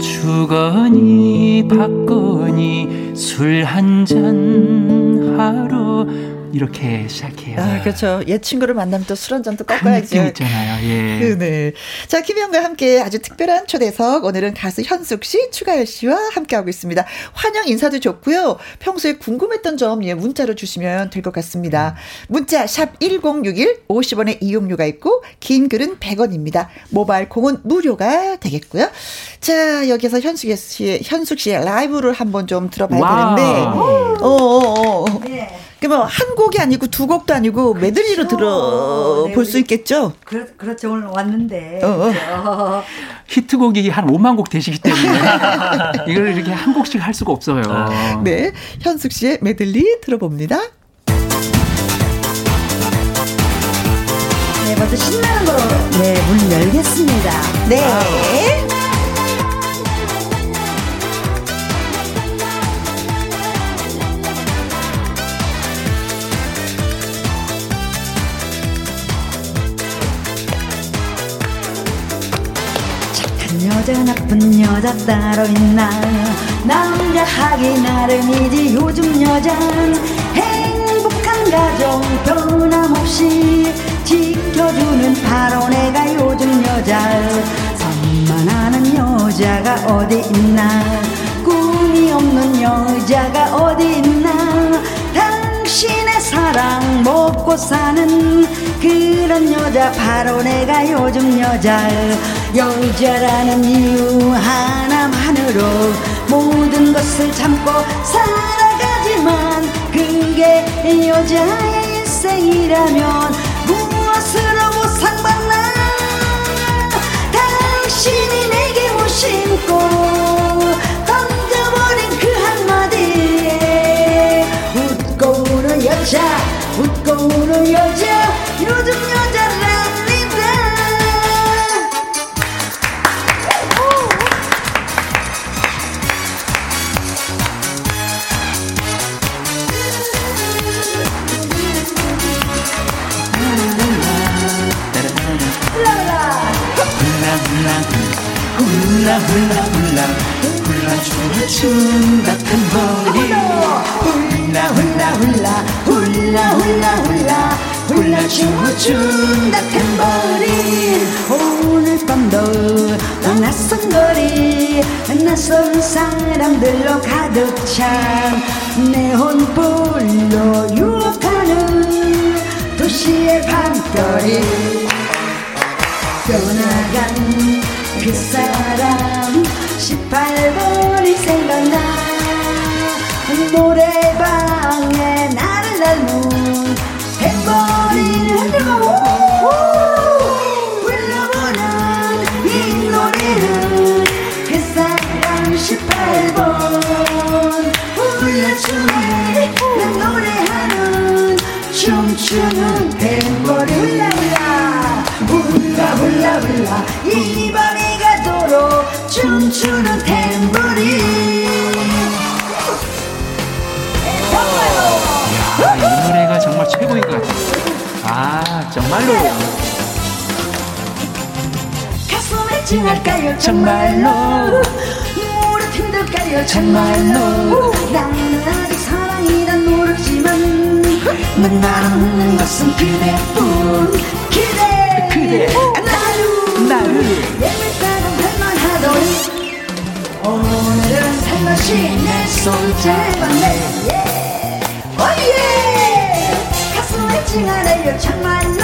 주거니 받거니 술 한 잔 하러 이렇게 시작해요. 아, 그렇죠. 옛 친구를 만나면 또 술 한잔 또 꺾어야죠. 그 있잖아요. 예. 그, 네. 자, 김혜영과 함께 아주 특별한 초대석. 오늘은 가수 현숙 씨, 추가열 씨와 함께하고 있습니다. 환영 인사도 좋고요. 평소에 궁금했던 점, 예, 문자로 주시면 될 것 같습니다. 문자, 샵 1061, 50원의 이용료가 있고, 긴 글은 100원입니다. 모바일 콩은 무료가 되겠고요. 자, 여기서 현숙 씨의, 현숙 씨의 라이브를 한번 좀 들어봐야 와우. 되는데, 어, 어, 어. 네. 그러면 한 곡이 아니고 두 곡도 아니고 그렇죠. 메들리로 들어볼 네, 수 있겠죠? 그렇, 그렇죠. 오늘 왔는데. 어, 어. 그렇죠. 히트곡이 한 5만 곡 되시기 때문에 이걸 이렇게 한 곡씩 할 수가 없어요. 아. 네. 현숙 씨의 메들리 들어봅니다. 네, 먼저 신나는 거로 네, 문 열겠습니다. 네. 아. 여자 나쁜 여자 따로 있나? 남자 하기 나름이지 요즘 여잔 행복한 가정 변함없이 지켜주는 바로 내가 요즘 여자. 선만하는 여자가 어디 있나? 꿈이 없는 여자가 어디 있나 당신의 사랑 먹고 사는 그런 여자. 바로 내가 요즘 여자 여자라는 이유 하나만으로 모든 것을 참고 살아가지만 그게 여자의 인생이라면 무엇으로 보상받나? 심고 던져버린 우는 여자 요즘 여자랍니다 훌라 훌라 훌라 훌라 춤을 춘다 큰 머리 훌라 훌라 훌라 훌라 훌라 훌라. 춤을 춘다 큰 머리. 오늘 밤도 너 낯선 거리. 낯선 사람들로 가득 찬 네온불로 유혹하는 도시의 밤거리. 떠나간 그 사람 18번이 생각나 moreva 최고인 것 같아요. 아, 정말로. 가슴에 찡할까요? 정말로. 무릎 힘들까요? 정말로. 나는 아직 사랑이란 모르지만 난 나는 것은 그대뿐. 그대. 그대. 나를. 나를. 예물가는 할만 하더니 오늘은 살며시 내손 잡았네 찡하네요 정말로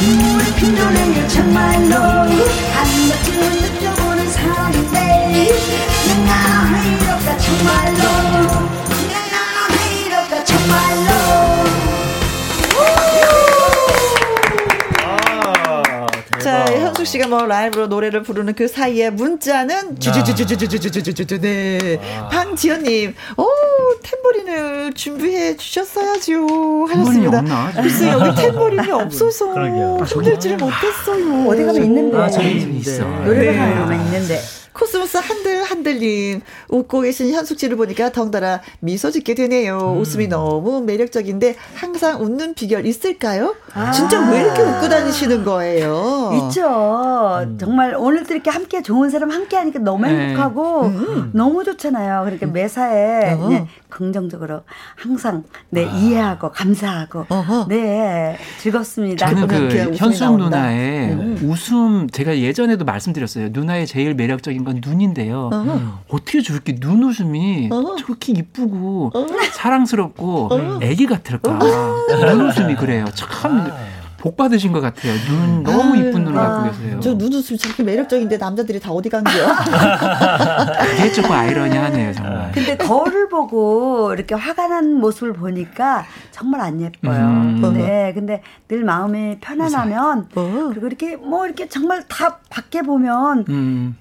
눈물이 핀도네요 정말로 한 번쯤 느껴보는 사랑인데 난 이럴까 정말로 난 이럴까 정말로. 자, 현숙 씨가 뭐 라이브로 노래를 부르는 그 사이에 문자는 주주주주주주주주주주. 네. 방지연 님, 오 탬버린을 준비해 주셨어야죠 하셨습니다. 없나? 글쎄 여기 탬버린이 없어서. 흔들지를 못했어요. 어디 가면 있는데 아, 저기 있어. 노래방에 가면 있는데 코스모스 한들 한들님 웃고 계신 현숙 씨를 보니까 덩달아 미소 짓게 되네요. 웃음이 너무 매력적인데 항상 웃는 비결 있을까요? 아. 진짜 왜 이렇게 웃고 다니시는 거예요? 있죠. 정말 오늘도 이렇게 함께 좋은 사람 함께 하니까 너무 네. 행복하고 너무 좋잖아요. 그러니까 매사에 어. 그냥 긍정적으로 항상 네 이해하고 감사하고 어허. 네 즐겁습니다. 저는 그 현숙 나온다. 누나의 웃음 제가 예전에도 말씀드렸어요. 누나의 제일 매력적인 건 눈인데요. 어. 어떻게 저렇게 눈 웃음이 어. 저렇게 이쁘고 사랑스럽고 애기 같을까? 눈 웃음이 그래요. 참 복 받으신 것 같아요. 눈 너무 아유, 이쁜 눈을 아, 갖고 계세요. 저 눈 웃음 저렇게 매력적인데 남자들이 다 어디 간 거야? 그게 조금 아이러니하네요, 정말. 근데 거울을 보고 이렇게 화가 난 모습을 보니까 정말 안 예뻐요. 음. 네, 근데 늘 마음이 편안하면 어. 그리고 이렇게 뭐 이렇게 정말 다 밖에 보면 음,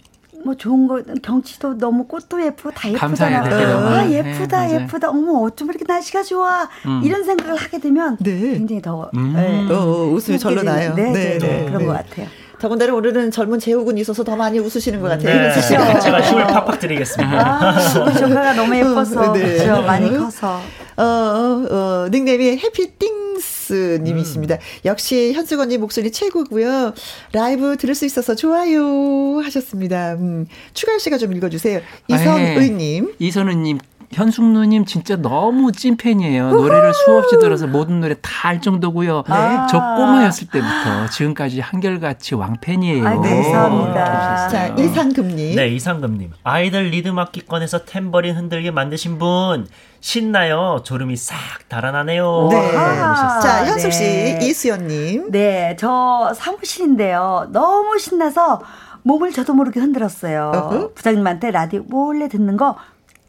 뭐 좋은 거 경치도 너무 꽃도 예쁘고 다 감사해야 예쁘잖아. 될 때가 아 많아요. 예쁘다 네. 예쁘다. 어머 어쩜 이렇게 날씨가 좋아. 음. 이런 생각을 하게 되면 네. 굉장히 더 음. 네. 어, 어, 웃음이 절로 나요. 네, 네, 네, 네, 네, 그런 네. 것 같아요. 더군다나 오늘은 젊은 재욱은 있어서 더 많이 웃으시는 것 같아요. 네. 제가, 힘을 팍팍 드리겠습니다. 아, 조카가 너무 예뻐서 네. 그렇죠. 많이 커서. 어, 어, 어, 닉네임이 Happy Things 님이십니다. 음. 역시 현숙 언니 목소리 최고고요. 라이브 들을 수 있어서 좋아요 하셨습니다. 음, 추가열 씨가 좀 읽어주세요. 이선의님. 이선우님, 현숙 누님 진짜 너무 찐팬이에요. 노래를 수없이 들어서 모든 노래 다 알 정도고요. 네. 저 꼬마였을 때부터 지금까지 한결같이 왕팬이에요. 아이고, 감사합니다. 자, 이상금님. 네, 이상금님. 아이들 리듬 악기권에서 탬버린 흔들게 만드신 분 신나요. 졸음이 싹 달아나네요. 네. 아하. 자, 현숙 씨, 네. 이수연 님. 네, 저 사무실인데요. 너무 신나서 몸을 저도 모르게 흔들었어요. 어허. 부장님한테 라디오 몰래 듣는 거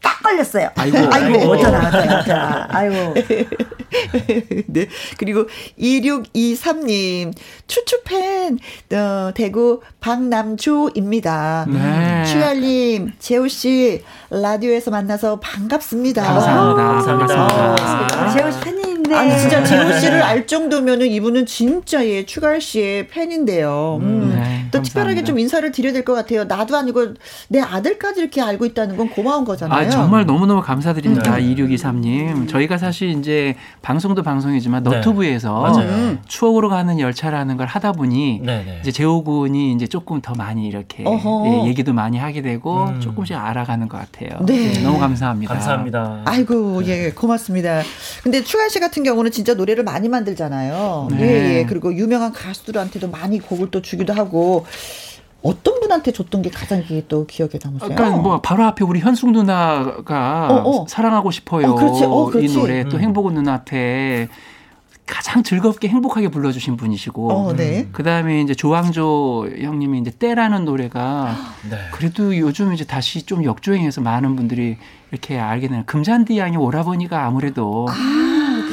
딱 걸렸어요. 아이고, 아이고, 어쩌나, 어쩌나, 어쩌나. 아이고. 네. 그리고 2623님, 추추팬, 어, 대구 박남주입니다. 네. 추열님, 재우씨, 라디오에서 만나서 반갑습니다. 감사합니다. 감사합니다. 재우씨 팬님. 네. 아니 진짜 재호 씨를 알 정도면은 이분은 진짜 예 추가할 씨의 팬인데요. 음. 음 네, 또 특별하게 좀 인사를 드려야 될 것 같아요. 나도 아니고 내 아들까지 이렇게 알고 있다는 건 고마운 거잖아요. 아, 정말 너무너무 감사드립니다. 네. 2623님. 저희가 사실 이제 방송도 방송이지만 네. 너튜브에서 네. 추억으로 가는 열차라는 걸 하다 보니 네, 네. 이제 재호 군이 이제 조금 더 많이 이렇게 예, 얘기도 많이 하게 되고 음. 조금씩 알아가는 것 같아요. 네. 너무 감사합니다. 감사합니다. 아이고 예 고맙습니다. 근데 추가 씨 같은 경우는 진짜 노래를 많이 만들잖아요. 네. 예, 예. 그리고 유명한 가수들한테도 많이 곡을 또 주기도 하고 어떤 분한테 줬던 게 가장 또 기억에 남으세요? 그러니까 뭐 바로 앞에 우리 현숙 누나가 어, 어. 사랑하고 싶어요. 어, 그렇지. 어, 그렇지. 이 노래 또 음. 행복은 누나한테 가장 즐겁게 행복하게 불러주신 분이시고 어, 네. 그 다음에 이제 조항조 형님이 이제 때라는 노래가 네. 그래도 요즘 이제 다시 좀 역주행해서 많은 분들이 이렇게 알게 되는 금잔디 양의 오라버니가 아무래도 아.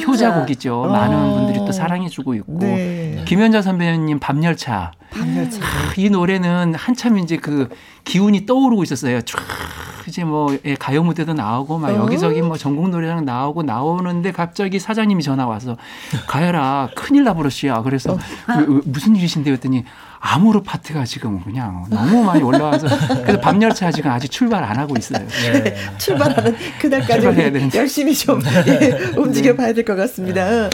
효자곡이죠. 어. 많은 분들이 또 사랑해주고 있고 네. 김현자 선배님 밤열차. 밤열차. 아, 이 노래는 한참 이제 그 기운이 떠오르고 있었어요. 쫙 이제 뭐 예, 가요 무대도 나오고 막 어. 여기저기 뭐 전국 노래장 나오고 나오는데 갑자기 사장님이 전화 와서 가열아 큰일 나버렸시야. 그래서 어. 무슨 일이신데 했더니 암으로 파트가 지금 그냥 너무 많이 올라와서 그래서 밤열차 지금 아직 출발 안 하고 있어요. 네. 출발하는 그날까지 열심히 좀 네. 예, 움직여 봐야 될 것 같습니다.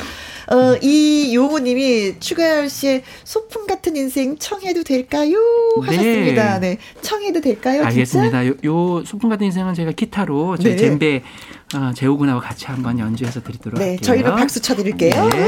어, 이 요모님이 추가열 씨의 소풍 같은 인생 청해도 될까요? 하셨습니다. 네. 네. 청해도 될까요? 알겠습니다. 요, 요, 소풍 같은 인생은 제가 기타로 제 네. 젬베 어, 재호군하고 같이 한번 연주해서 드리도록 네, 할게요. 저희는 박수 쳐드릴게요. 네.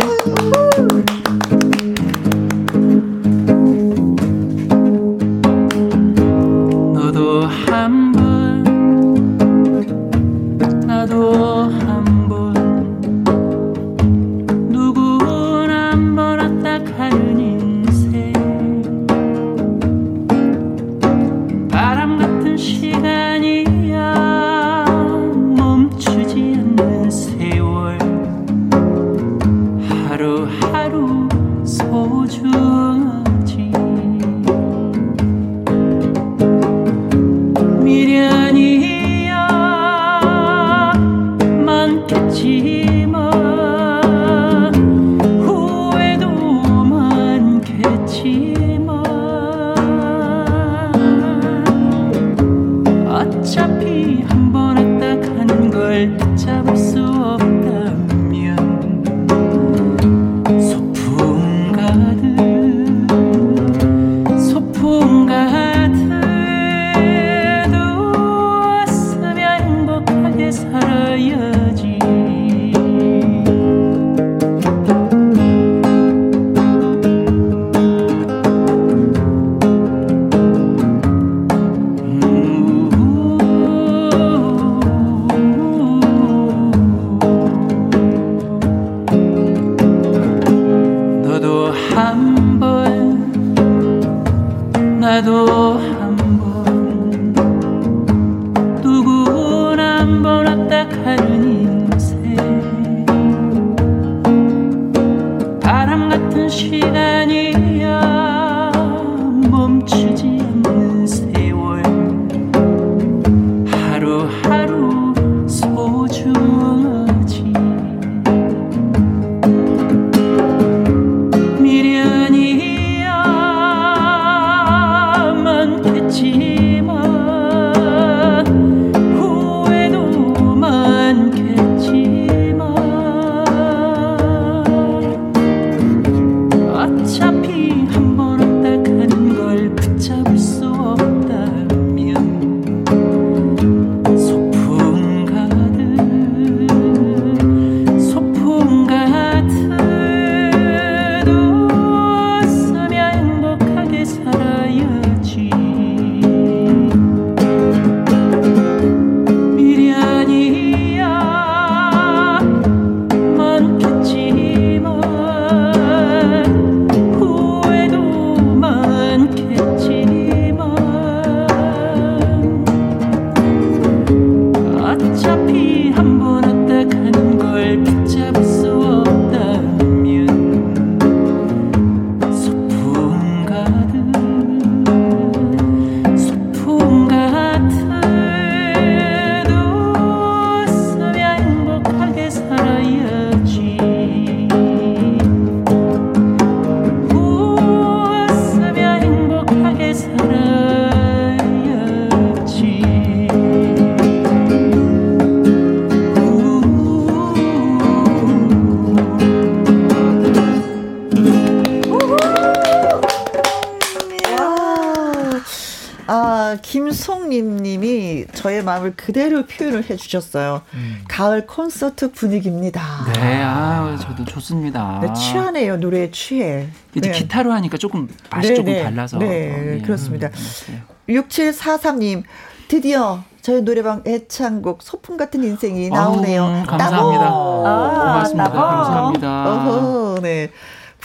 마음을 그대로 표현을 해주셨어요. 음. 가을 콘서트 분위기입니다. 네, 아, 저도 좋습니다. 네, 취하네요. 노래에 취해. 이제 네. 기타로 하니까 조금 맛이 네, 조금 네. 달라서. 네, 예. 그렇습니다. 음, 6743님, 드디어 저희 노래방 애창곡 소풍 같은 인생이 나오네요. 어, 감사합니다. 아, 고맙습니다. 감사합니다. 어허, 네.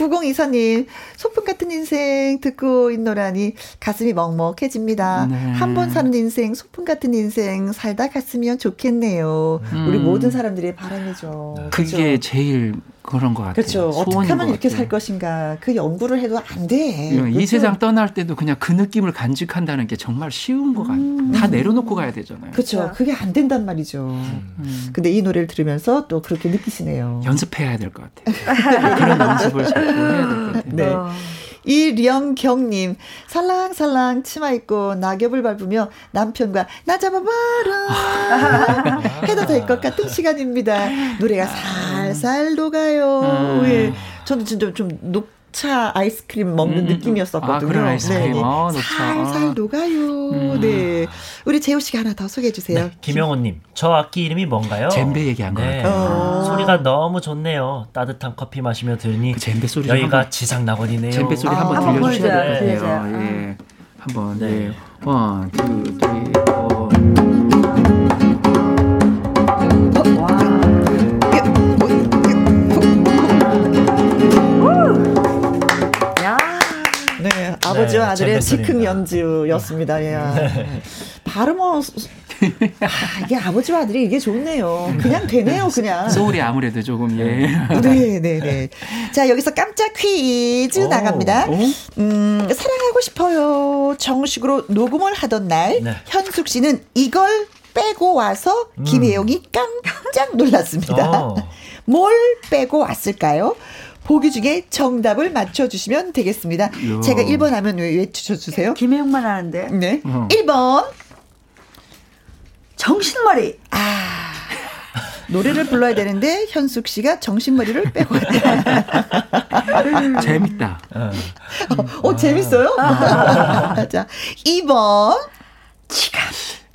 9024님, 소풍 같은 인생 듣고 있노라니 가슴이 먹먹해집니다. 네. 한번 사는 인생, 소풍 같은 인생 살다 갔으면 좋겠네요. 음. 우리 모든 사람들의 바람이죠. 그게 그렇죠? 제일 그런 것 같아요. 그렇죠. 어떻게 하면 이렇게 같아요. 살 것인가. 그 연구를 해도 안 돼. 이 그렇죠? 세상 떠날 때도 그냥 그 느낌을 간직한다는 게 정말 쉬운 것 같아요. 음. 다 내려놓고 가야 되잖아요. 그렇죠. 그게 안 된단 말이죠. 음. 근데 이 노래를 들으면서 또 그렇게 느끼시네요. 연습해야 될 것 같아요. 그런 연습을 자꾸 해야 될 것 같아요. 네. 어. 이령경님, 살랑살랑 치마 입고 낙엽을 밟으며 남편과 나 잡아봐라. 해도 될 것 같은 시간입니다. 노래가 살살 녹아요. 음. 예. 저는 진짜 좀 녹, 녹차 아이스크림 먹는 음, 음, 음. 느낌이었었거든요. 아, 그런 아이스크림. 네, 아, 살살 녹아요. 음. 네. 우리 재우 씨가 하나 더 소개해 주세요. 네, 김영호님, 저 악기 이름이 뭔가요? 젬베 얘기한 네. 거 같아요. 어. 소리가 너무 좋네요. 따뜻한 커피 마시며 들으니 그 젬베 소리 여기가 지상 낙원이네요. 젬베 소리 아, 한번 들려주셔야 될 것 같아요. 예. 한번 네. 네. one, two, three, four. 아버지와 네, 아들의 즉흥 연주였습니다. 예. 네. 발음은 아, 이게 아버지와 아들이 이게 좋네요. 그냥 되네요, 그냥. 소울이 아무래도 조금 예. 네, 네, 네. 자 여기서 깜짝 퀴즈 오, 나갑니다. 오? 음, 사랑하고 싶어요. 정식으로 녹음을 하던 날 네. 현숙 씨는 이걸 빼고 와서 음. 김혜영이 깜짝 놀랐습니다. 어. 뭘 빼고 왔을까요? 보기 중에 정답을 맞춰주시면 되겠습니다. 요. 제가 1번 하면 외쳐주세요. 김혜영만 하는데. 네. 어. 1번. 정신머리. 아. 노래를 불러야 되는데 현숙 씨가 정신머리를 빼고 왔다. 재밌다. 어, 어 재밌어요? 자, 2번. 지갑.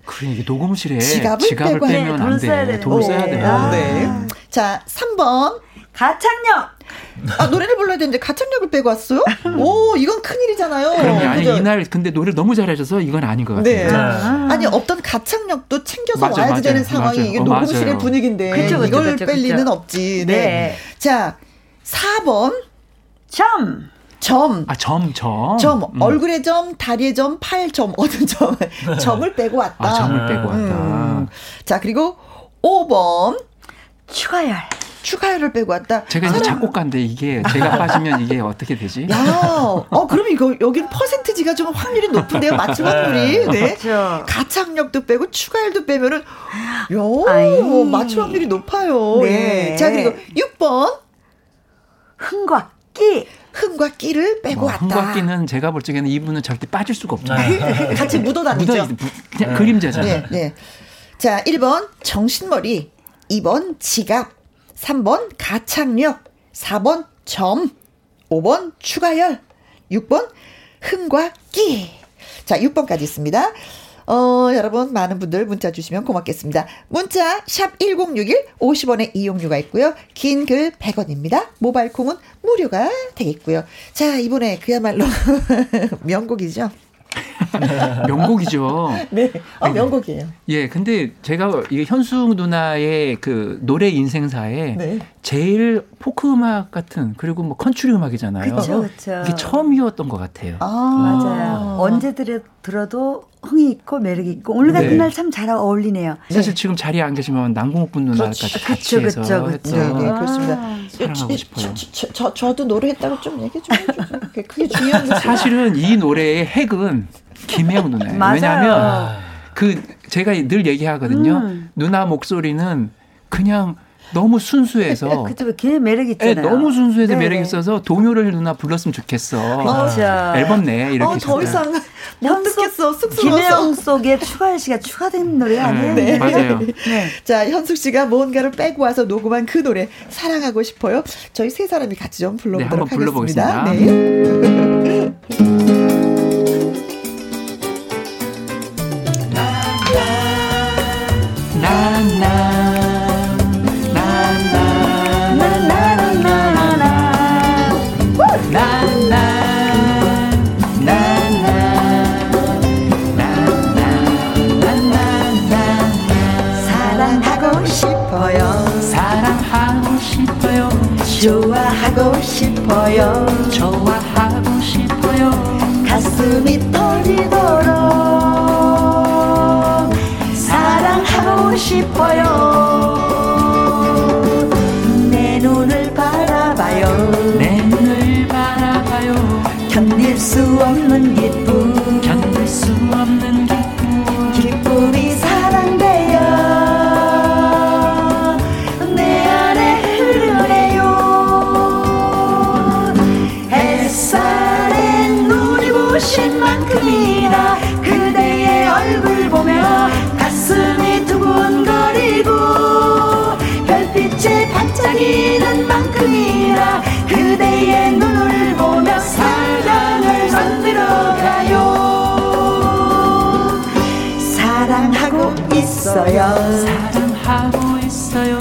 그래 이게 녹음실에 지갑을, 지갑을 빼면 안 돼. 돈을 써야 돼. 아. 네. 자, 3번. 가창력. 아, 노래를 불러야 되는데 가창력을 빼고 왔어요? 오, 이건 큰일이잖아요. 그럼 아니, 그죠? 이날 근데 노래를 너무 잘하셔서 이건 아닌 것 같아요. 네. 아. 아니, 어떤 가창력도 챙겨서 맞아, 와야지 맞아, 되는 상황이 맞아. 이게 어, 녹음실의 분위기인데 그쵸, 그쵸, 이걸 그쵸, 뺄 리는 없지. 네. 네. 자, 4번. 점. 점. 아, 점, 점. 점. 음. 얼굴의 점, 다리의 점, 팔 점, 어떤 점. 점을 빼고 왔다. 아, 점을 빼고 왔다. 음. 자, 그리고 5번. 추가열. 추가열을 빼고 왔다. 제가 이제 작곡가인데 이게 제가 빠지면 이게 어떻게 되지? 야, 어 그러면 이거 여기는 퍼센트지가 좀 확률이 높은데요, 맞춤 확률이. 네. 그렇죠. 가창력도 빼고 추가열도 빼면은 요 맞춤 확률이 높아요. 네. 예. 자 그리고 6번 흥과 끼. 흥과 끼를 빼고 어, 왔다. 흥과 끼는 제가 볼 적에는 이분은 절대 빠질 수가 없잖아요. 네. 같이 묻어다니죠. 묻어, 그냥 네. 그림자잖아요. 네, 네. 자, 1번 정신머리, 2번 지갑, 3번 가창력, 4번 점, 5번 추가열, 6번 흥과 끼. 자, 6번까지 있습니다. 어, 여러분 많은 분들 문자 주시면 고맙겠습니다. 문자 샵 1061 50원의 이용료가 있고요. 긴 글 100원입니다. 모바일 콩은 무료가 되겠고요. 자, 이번에 그야말로 명곡이죠. 명곡이죠. 네, 어, 명곡이에요. 예, 근데 제가 이 현숙 누나의 그 노래 인생사에 네. 제일 포크 음악 같은 그리고 뭐 컨츄리 음악이잖아요. 그렇죠, 그렇죠. 이게 처음이었던 것 같아요. 아, 맞아요. 언제 들어도 흥이 있고 매력이 있고 오늘 같은 네. 날참 잘 어울리네요. 사실 네. 지금 자리에 안 계시면 남궁옥분 누나까지. 같이 그렇죠, 해서 그렇죠, 그렇죠. 네, 네, 그렇습니다. 사랑하고 싶어요. 저, 저, 저, 저 도 노래했다고 좀 얘기 좀 해주세요. 그게 중요한 거죠. 사실은 이 노래의 핵은 김혜영 누나예요. 왜냐하면 그 제가 늘 얘기하거든요. 음. 누나 목소리는 그냥 너무 순수해서 그쵸 걔 매력 있잖아요. 네, 너무 순수해서 네. 매력 있어서 동요를 누나 불렀으면 좋겠어. 그렇죠. 앨범 내 이렇게. 어, 더 이상 못 듣겠어. 김혜영 속에 추가열 씨가 추가된 노래 아니에요? 네, 네. 맞아요. 네. 자 현숙 씨가 무언가를 빼고 와서 녹음한 그 노래 사랑하고 싶어요. 저희 세 사람이 같이 좀 불러보도록 네, 하겠습니다. 네. 좋아하고 싶어요. 좋아하고 싶어요. 가슴이 터지도록 사랑하고 싶어요. 내 눈을 바라봐요. 내 눈을 바라봐요. 견딜 수 없는 기 만큼이나 그대의 얼굴 보며 가슴이 두근거리고 별빛에 반짝이는 만큼이나 그대의 눈을 보며 사랑을 만들어 가요. 사랑하고 있어요. 사랑하고 있어요.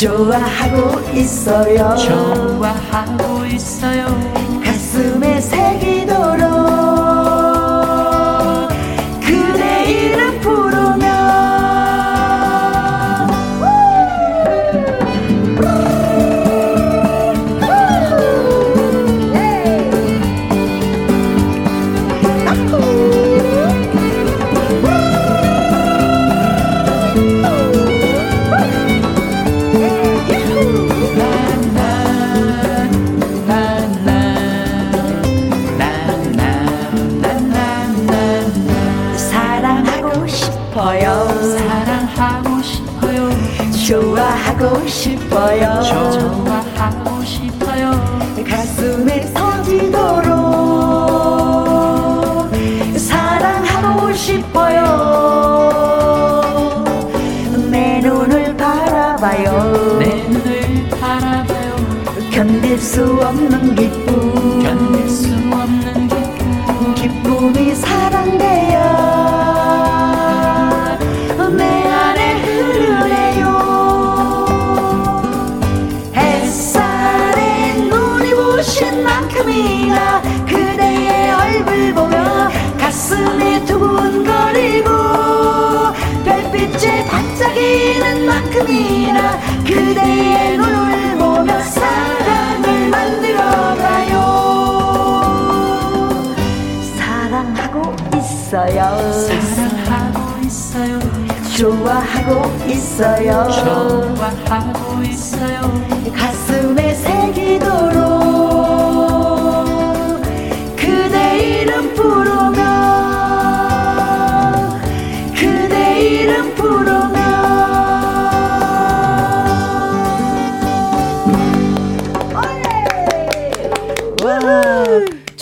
좋아하고 있어요. 좋아하고 있어요 싶어 하고 있어요. 좋아하고 있어요. 가슴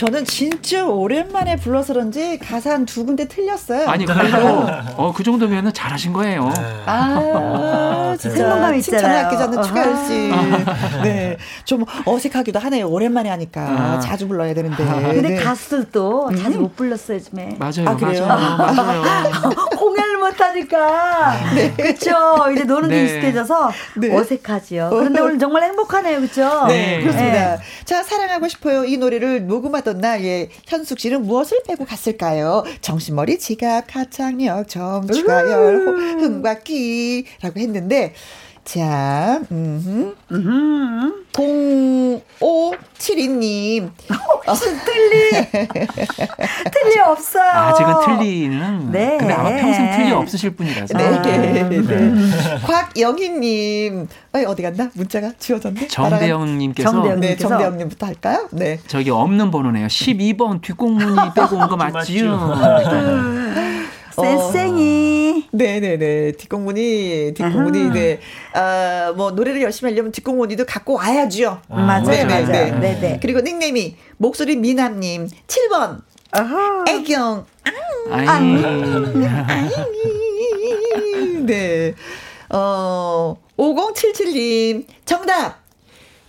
저는 진짜 오랜만에 불러서 그런지 가사 한 두 군데 틀렸어요. 아니 그래도 어, 그 정도면은 잘하신 거예요. 아, 진짜 생동감 있잖아요. 칭찬을 아끼지 않는 추가열 씨. 네, 좀 어색하기도 하네요. 오랜만에 하니까 아. 자주 불러야 되는데. 근데 네. 가수들도 자주 음. 못 불렀어요, 요즘에. 맞아요, 아, 그래요? 맞아요, 맞아요. 공연을 못 하니까. 네. 그쵸. 이제 노는 게 네. 익숙해져서 네. 어색하지요. 그런데 오늘 정말 행복하네요. 그쵸? 네. 그렇습니다. 네. 자, 사랑하고 싶어요. 이 노래를 녹음하던 날, 예, 현숙 씨는 무엇을 빼고 갔을까요? 정신머리, 지갑, 가창력, 점, 추가열, 흥박기라고 했는데, 자, 음, 음, 0572님. 무슨 틀리? 틀리 없어요. 아직은 틀리는. 네. 근데 아마 평생 틀리 없으실 분이라서. 네. 아, 네. 네. 곽영희님. 아니, 어디 갔나? 문자가 지워졌네. 정대영님께서. 정대영님께서. 네, 정대영님부터 할까요? 네. 저기 없는 번호네요. 12번 뒷공문이 빼고 온 거 맞지요? 쌩쌩이. 어. 네네네. 뒷공문이, 뒷공문이, 네. 아, 뭐, 노래를 열심히 하려면 뒷공문이도 갖고 와야죠. 아, 맞아요, 네네, 맞아요. 네. 네네. 그리고 닉네임이, 목소리 미남님, 7번. 아하. 애경. 아이. 아이. 네. 어, 5077님, 정답.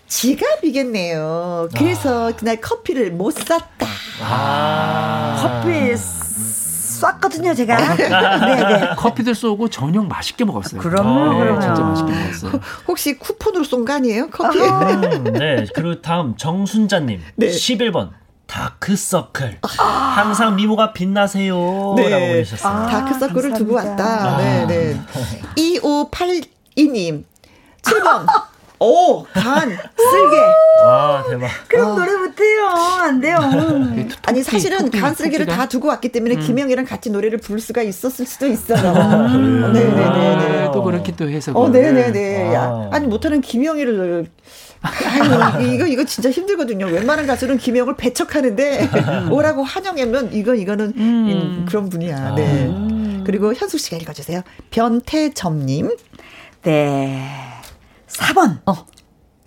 지갑이겠네요. 그래서 아. 그날 커피를 못 샀다. 아. 커피 쐈거든요, 제가. 아, 네, 네. 커피들 쏘고 저녁 맛있게 먹었어요. 그럼요, 네, 그럼요. 진짜 맛있게 먹었어요. 혹시 쿠폰으로 쏜 거 아니에요? 커피? 네, 그리고 다음 정순자님. 네. 11번. 다크서클. 아. 항상 미모가 빛나세요. 네. 라고 보내셨어요. 아, 다크서클을 두고 왔다. 아. 네, 네. 2582님. 7번. 오, 간, 쓸개. 와, 대박. 그럼 아. 노래 못해요. 안 돼요. 아니, 사실은 간, 쓸개를 다 두고 왔기 때문에 음. 김영이랑 같이 노래를 부를 수가 있었을 수도 있어요. 음. 네네네. 네, 네, 네. 또 그렇게 또 해서. 어, 네네네. 아. 아니, 못하는 김영이를. 아니, 이거, 이거 진짜 힘들거든요. 웬만한 가수는 김영을 배척하는데, 오라고 환영하면, 이거, 이거는 음. 그런 분이야. 네. 음. 그리고 현숙 씨가 읽어주세요. 변태점님. 네. 4번. 어.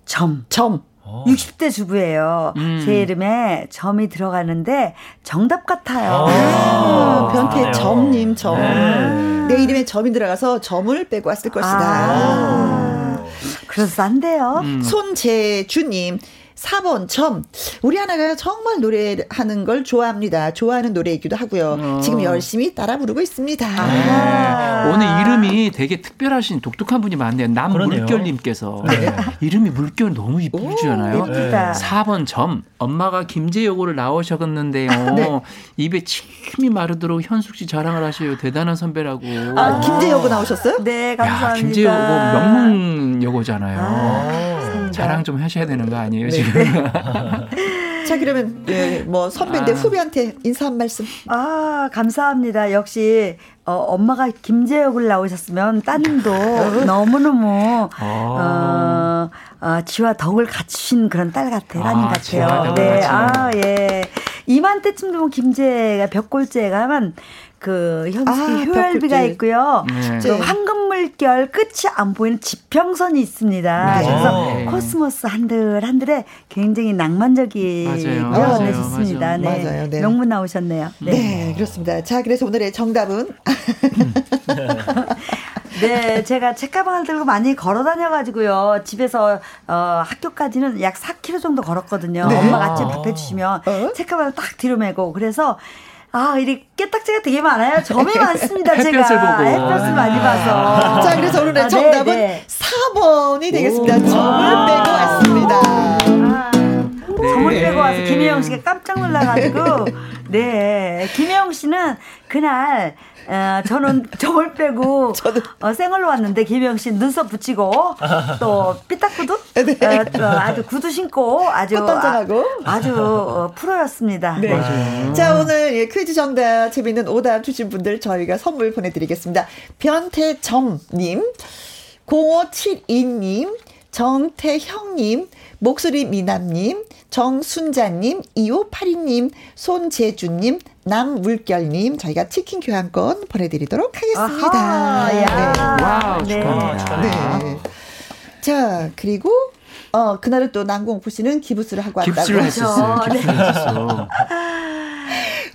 점. 점. 60대 주부예요. 음. 제 이름에 점이 들어가는데 정답 같아요. 아, 변태 점님 점. 네. 내 이름에 점이 들어가서 점을 빼고 왔을 것이다. 아. 그래서 안 돼요. 음. 손재주님. 4번 점. 우리 하나가 정말 노래하는 걸 좋아합니다. 좋아하는 노래이기도 하고요. 어. 지금 열심히 따라 부르고 있습니다. 아. 오늘 이름이 되게 특별하신 독특한 분이 많네요. 남 물결님께서. 네. 이름이 물결 너무 이쁘잖아요. 네. 4번 점. 엄마가 김제여고를 나오셨는데요. 네. 입에 침이 마르도록 현숙 씨 자랑을 하셔요. 대단한 선배라고. 아, 김제여고 나오셨어요? 네, 감사합니다. 야, 김제여고 명문 여고잖아요. 아, 자랑 좀 하셔야 되는 거 아니에요, 네. 지금? 자, 그러면 예, 뭐 선배인데 아. 후배한테 인사 한 말씀. 아, 감사합니다. 역시 어, 엄마가 김재혁을 나오셨으면 따님도 너무너무 아. 어, 어, 지와 덕을 갖추신 그런 딸 같아요. 따님 아, 같아요. 네. 아, 예. 이맘때쯤 되면 김재가 벽골재가만 그 현숙이 아, 효열비가 있고요. 네. 그 황금물결 끝이 안 보이는 지평선이 있습니다. 네. 그래서 네. 코스모스 한들 한들에 굉장히 낭만적이고요. 네, 좋습니다. 네. 맞아요. 네. 명문 나오셨네요. 네. 네, 그렇습니다. 자, 그래서 오늘의 정답은 네, 제가 책가방을 들고 많이 걸어 다녀가지고요. 집에서 어, 학교까지는 약 4km 정도 걸었거든요. 네. 엄마가 아침 밥 해주시면 어? 책가방을 딱 뒤로 메고 그래서 아, 이리 깨딱지가 되게 많아요. 점이 많습니다, 제가. 햇볕을 보고. 햇볕을 많이 봐서. 자, 그래서 오늘의 아, 정답은 네, 네. 4번이 되겠습니다. 오. 점을 빼고 왔습니다. 아, 점을 네. 빼고 와서 김혜영 씨가 깜짝 놀라가지고, 네. 김혜영 씨는 그날 어, 저는 점을 빼고 저도. 어, 생얼로 왔는데 김영 씨 눈썹 붙이고 또 삐딱구두 네. 어, 아주 구두 신고 아주 꽃단장하고 아, 주 어, 프로였습니다. 네. 네. 자 오늘 예, 퀴즈 정답 재미있는 오답 주신 분들 저희가 선물 보내드리겠습니다. 변태점님 0572님 정태형님 목소리 미남님, 정순자님, 2582님, 손재주님, 남물결님, 저희가 치킨 교환권 보내드리도록 하겠습니다. 아하, 네. 와우, 네. 축하합니다. 네. 자, 그리고 어, 그날은 또 남궁옥 씨는 기부스를 하고 왔다고. 기부스를 했었어요. 기부스를 했었어.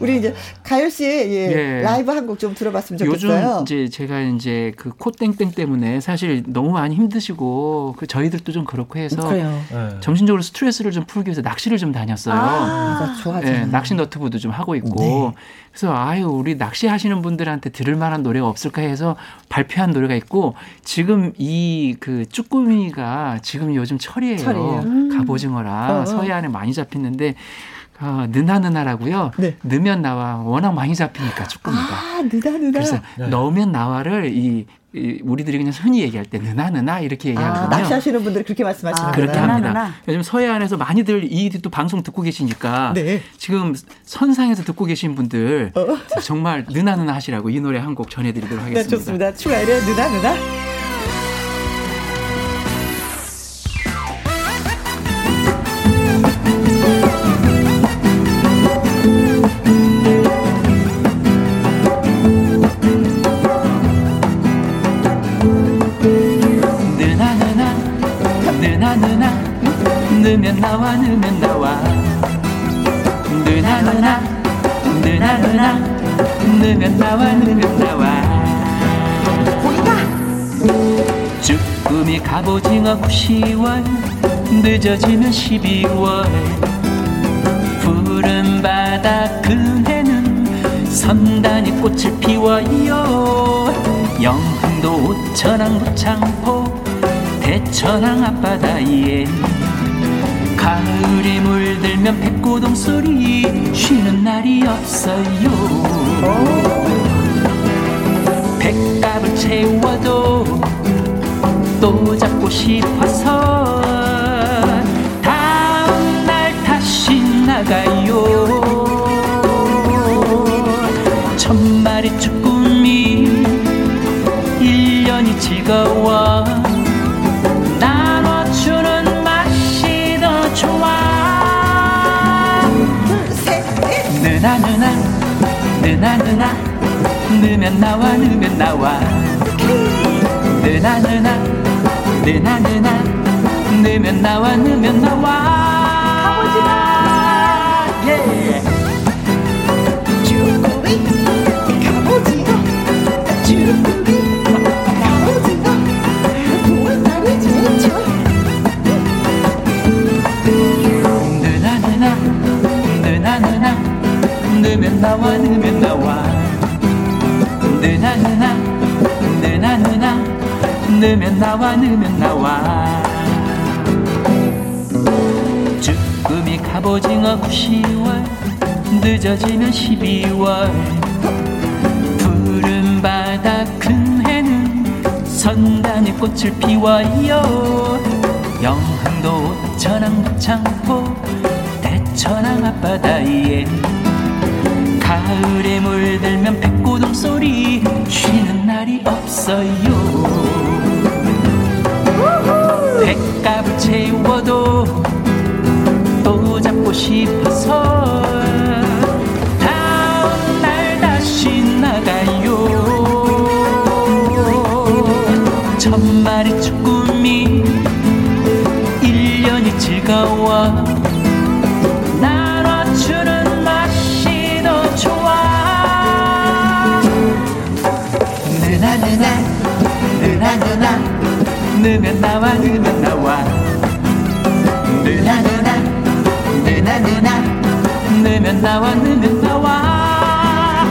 우리 이제 가열 씨의 예, 예. 라이브 한 곡 좀 들어봤으면 좋겠어요. 요즘 이제 제가 이제 그 코땡땡 때문에 사실 너무 많이 힘드시고 그 저희들도 좀 그렇고 해서 네. 정신적으로 스트레스를 좀 풀기 위해서 낚시를 좀 다녔어요. 아, 좋아, 네, 낚시 유튜브도 좀 하고 있고 네. 그래서 아유 우리 낚시 하시는 분들한테 들을 만한 노래가 없을까 해서 발표한 노래가 있고 지금 이 그 쭈꾸미가 지금 요즘 철이에요. 철이에요. 음. 갑오징어라 어, 어. 서해안에 많이 잡히는데 어, 느나느나라고요. 네. 넣으면 나와 워낙 많이 잡히니까 쭈꾸미가. 아, 느나느나. 그래서 네. 넣으면 나와를 이, 이, 우리들이 그냥 흔히 얘기할 때 느나느나 이렇게 아, 얘기하거든요. 아, 낚시하시는 분들이 그렇게 말씀하시는 아, 그렇게 합니다. 느나느나. 요즘 서해안에서 많이들 이 또 방송 듣고 계시니까 네. 지금 선상에서 듣고 계신 분들 어? 정말 느나느나 하시라고 이 노래 한 곡 전해드리도록 하겠습니다. 네, 좋습니다. 추가열의 느나느나. 넣으면 나와 넣으면 나와. 느나 느나 느나 느나. 넣으면 나와 넣으면 나와. 쭈꾸미 갑오징어 10월 늦어지면 12월. 푸른 바다 그해는 선단이 꽃을 피워요. 영흥도 오천항 부창포 대천항 앞바다에 가을이 물들면 백고동 소리 쉬는 날이 없어요. 백갑을 채워도 또 잡고 싶어서 다음 날 다시 나가요. 천마리 쭈꾸미 1년이 즐거워 느나 느나. 느면 나와 느면 나와. 느나 느나. 느나 느나. 느면 나와 느면 나와. 가보지마. 예 쭈꾸미 가보지마. 쭈꾸미 나와 넣으면 나와. 느나 느나 느나 느나 넣으면 나와 넣으면 나와. 쭈꾸미 갑오징어 9시월 늦어지면 12월. 푸른 바다 큰 해는 선단이 꽃을 피워요. 영흥도 천왕 창포 대천왕 앞바다에 가을에 물들면 백고동 소리 쉬는 날이 없어요. 백갑을 채워도 또 잡고 싶어서 다음 날 다시 나가요. 천 마리 쭈꾸미 1년이 즐거워 넣으면 나와 넣으면 나와 느나 느나 느나 느나 넣으면 나와 넣으면 나와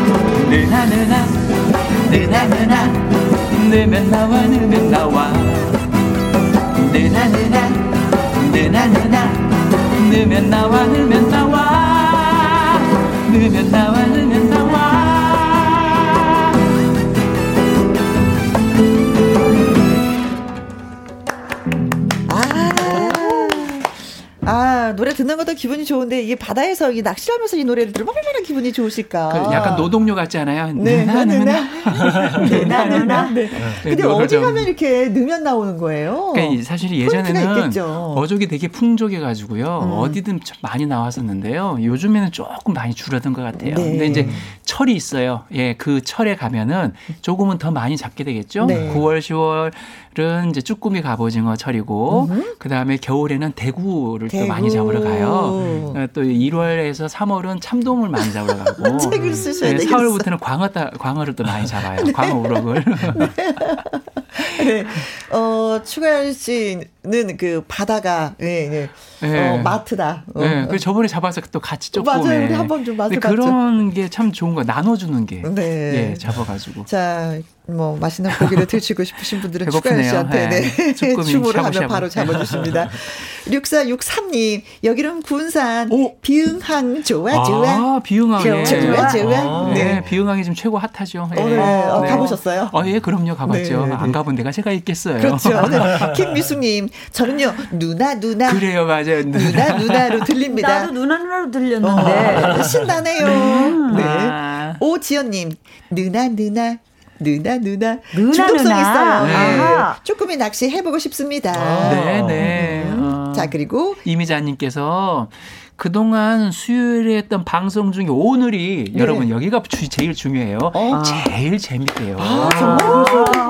느나 느나 느나 느나 넣으면 나와 넣으면 나와 느나 느나 느나 느나 넣으면 나와 넣으면 나와 넣으면 나와 넣으면 것도 기분이 좋은데 이게 바다에서 이 낚시하면서 이 노래를 들으면 얼마나 기분이 좋으실까. 그 약간 노동요 같지 않아요? 네, 네, 네, 네. 근데 어디 가면 이렇게 넣으면 나오는 거예요? 그러니까 사실 예전에는 어족이 되게 풍족해가지고요. 음. 어디든 많이 나왔었는데요. 요즘에는 조금 많이 줄어든 것 같아요. 네. 근데 이제 철이 있어요. 예, 그 철에 가면은 조금은 더 많이 잡게 되겠죠. 네. 9월, 10월 가을은 이제 쭈꾸미 갑오징어 철이고 음. 그다음에 겨울에는 대구를 대구. 또 많이 잡으러 가요. 어, 또 1월에서 3월은 참돔을 많이 잡으러 가고 책을 쓰셔야 네, 4월부터는 광어 따, 광어를 또 많이 잡아요. 네. 광어 우럭을. 네. 어, 추가열 씨는 그 바다가 예, 예. 네. 어, 마트다. 어. 네. 그 저번에 잡아서 또 같이 조금 맞아요. 우리 한번 좀 마트 그런 게 참 좋은 거 나눠 주는 게 네. 예, 잡아 가지고. 자, 뭐 맛있는 고기를 드시고 싶으신 분들은 추가열 씨한테 네. 네. 주문을 하면 바로 잡아주십니다. 6463님 여기는 군산 오. 비응항 좋아 좋아. 아, 비응항 좋아 좋아. 좋아. 아, 네. 네. 비응항이 지금 최고 핫하죠. 예. 어, 네. 어, 가보셨어요? 어, 예, 그럼요. 가봤죠. 네. 안 가본 데가 제가 있겠어요. 그렇죠. 네. 김미숙님 저는요 누나 누나. 그래요, 맞아요. 누나 누나 로 들립니다. 나도 누나 누나로 들렸는데 어, 신나네요. 음. 네. 아. 오지연님 누나 누나 누나 누나 누나 중독성 누나. 있어요. 네. 조금이 낚시 해보고 싶습니다. 아. 네, 네. 음. 어. 자 그리고 이미자님께서 그동안 수요일에 했던 방송 중에 오늘이 네. 여러분 여기가 제일 중요해요. 어. 제일 재밌대요. 아, 정말?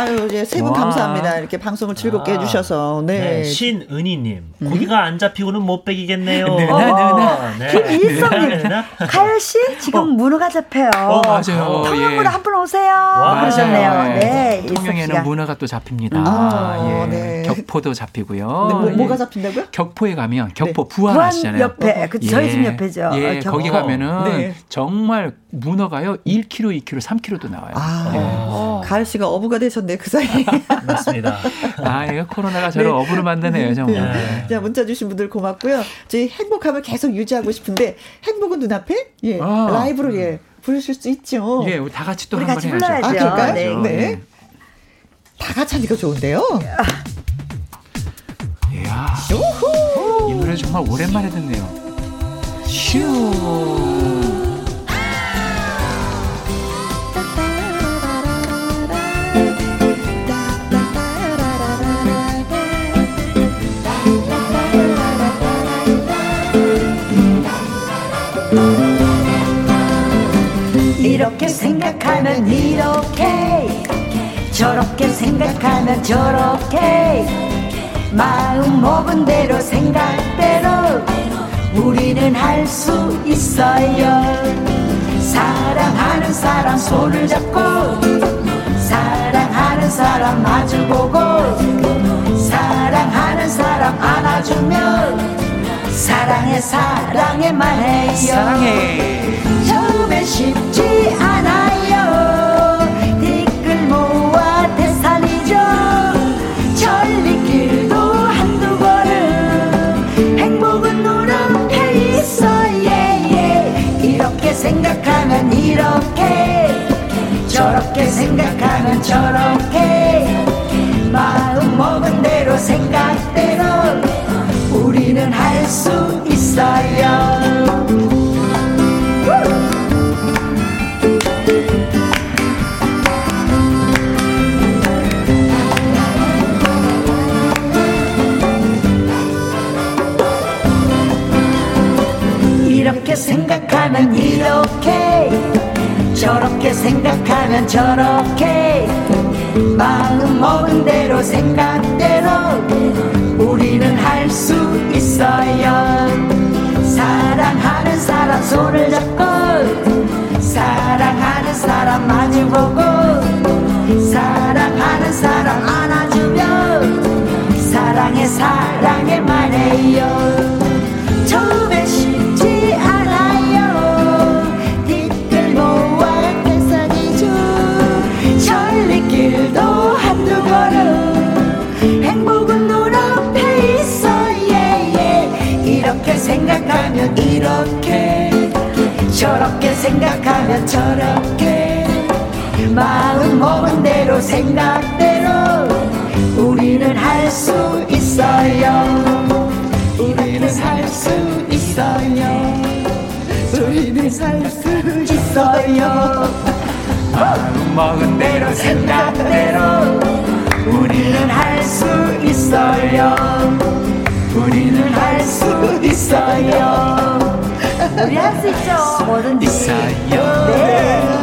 아. 아유, 예, 세분 감사합니다. 이렇게 방송을 즐겁게 아, 해주셔서. 네. 네 신은희님, 음. 고기가 안 잡히고는 못 빼기겠네요. 네, 네, 어, 네. 김일성님, 가열 씨 지금 어. 문어가 잡혀요. 어, 맞아요. 통영으로 예. 한번 오세요. 하셨네요. 네, 통영에는 문어가 또 잡힙니다. 아, 예. 네. 격포도 잡히고요. 네, 뭐, 뭐가 잡힌다고요? 격포에 가면 격포 네. 부안 아시잖아요. 옆에, 그 저희 집 옆에죠. 예, 어, 거기 가면은 정말 문어가요 1kg, 2kg, 3kg도 나와요. 아, 네. 가을 씨가 어부가 되셨네 그 사이. 맞습니다. 아, 이거 코로나가 저를 네. 어부로 만드네요 정말. 네. 자 문자 주신 분들 고맙고요. 저희 행복함을 계속 유지하고 싶은데 행복은 눈앞에 예 아. 라이브로 예 부르실 수 있죠. 예, 우리 다 같이 또 한번 해야죠. 불러야죠. 아, 그럴까요? 네. 네. 네. 다 같이 하니까 좋은데요. 이야, 이 노래 정말 오랜만에 듣네요. 슈. 이렇게 생각하면 이렇게. 저렇게 생각하면 저렇게. 마음 먹은 대로 생각대로 우리는 할 수 있어요. 사랑하는 사람 손을 잡고 사랑하는 사람 마주보고 사랑하는 사람 안아주면 사랑해 사랑해만 해요. 사랑해 처음엔 쉽지 않아요. 댓글 모아 대산이죠. 천리길도 한두 걸음. 행복은 눈앞에 있어. yeah, yeah. 이렇게 생각하면 이렇게. 저렇게 생각하면 저렇게. 마음 먹은 대로 생각대로 우리는 할 수 있어요 생각하면 이렇게 저렇게 생각하면 저렇게 마음 먹은 대로 생각대로 우리는 할 수 있어요. 사랑하는 사람 손을 잡고 사랑하는 사람 마주보고 사랑하는 사람 안아주면 사랑해 사랑해만 해요 생각하면 이렇게 저렇게 생각하면 저렇게. 마음 먹은 대로 생각대로 우리는 할 수 있어요. 우리는 살수 있어요. 우리는 살 수 있어요. 마음 먹은 대로 생각대로 우리는 할 수 있어요 우리는 할 수 있어요 우리 할 수 있죠 뭐든지 있어요 네.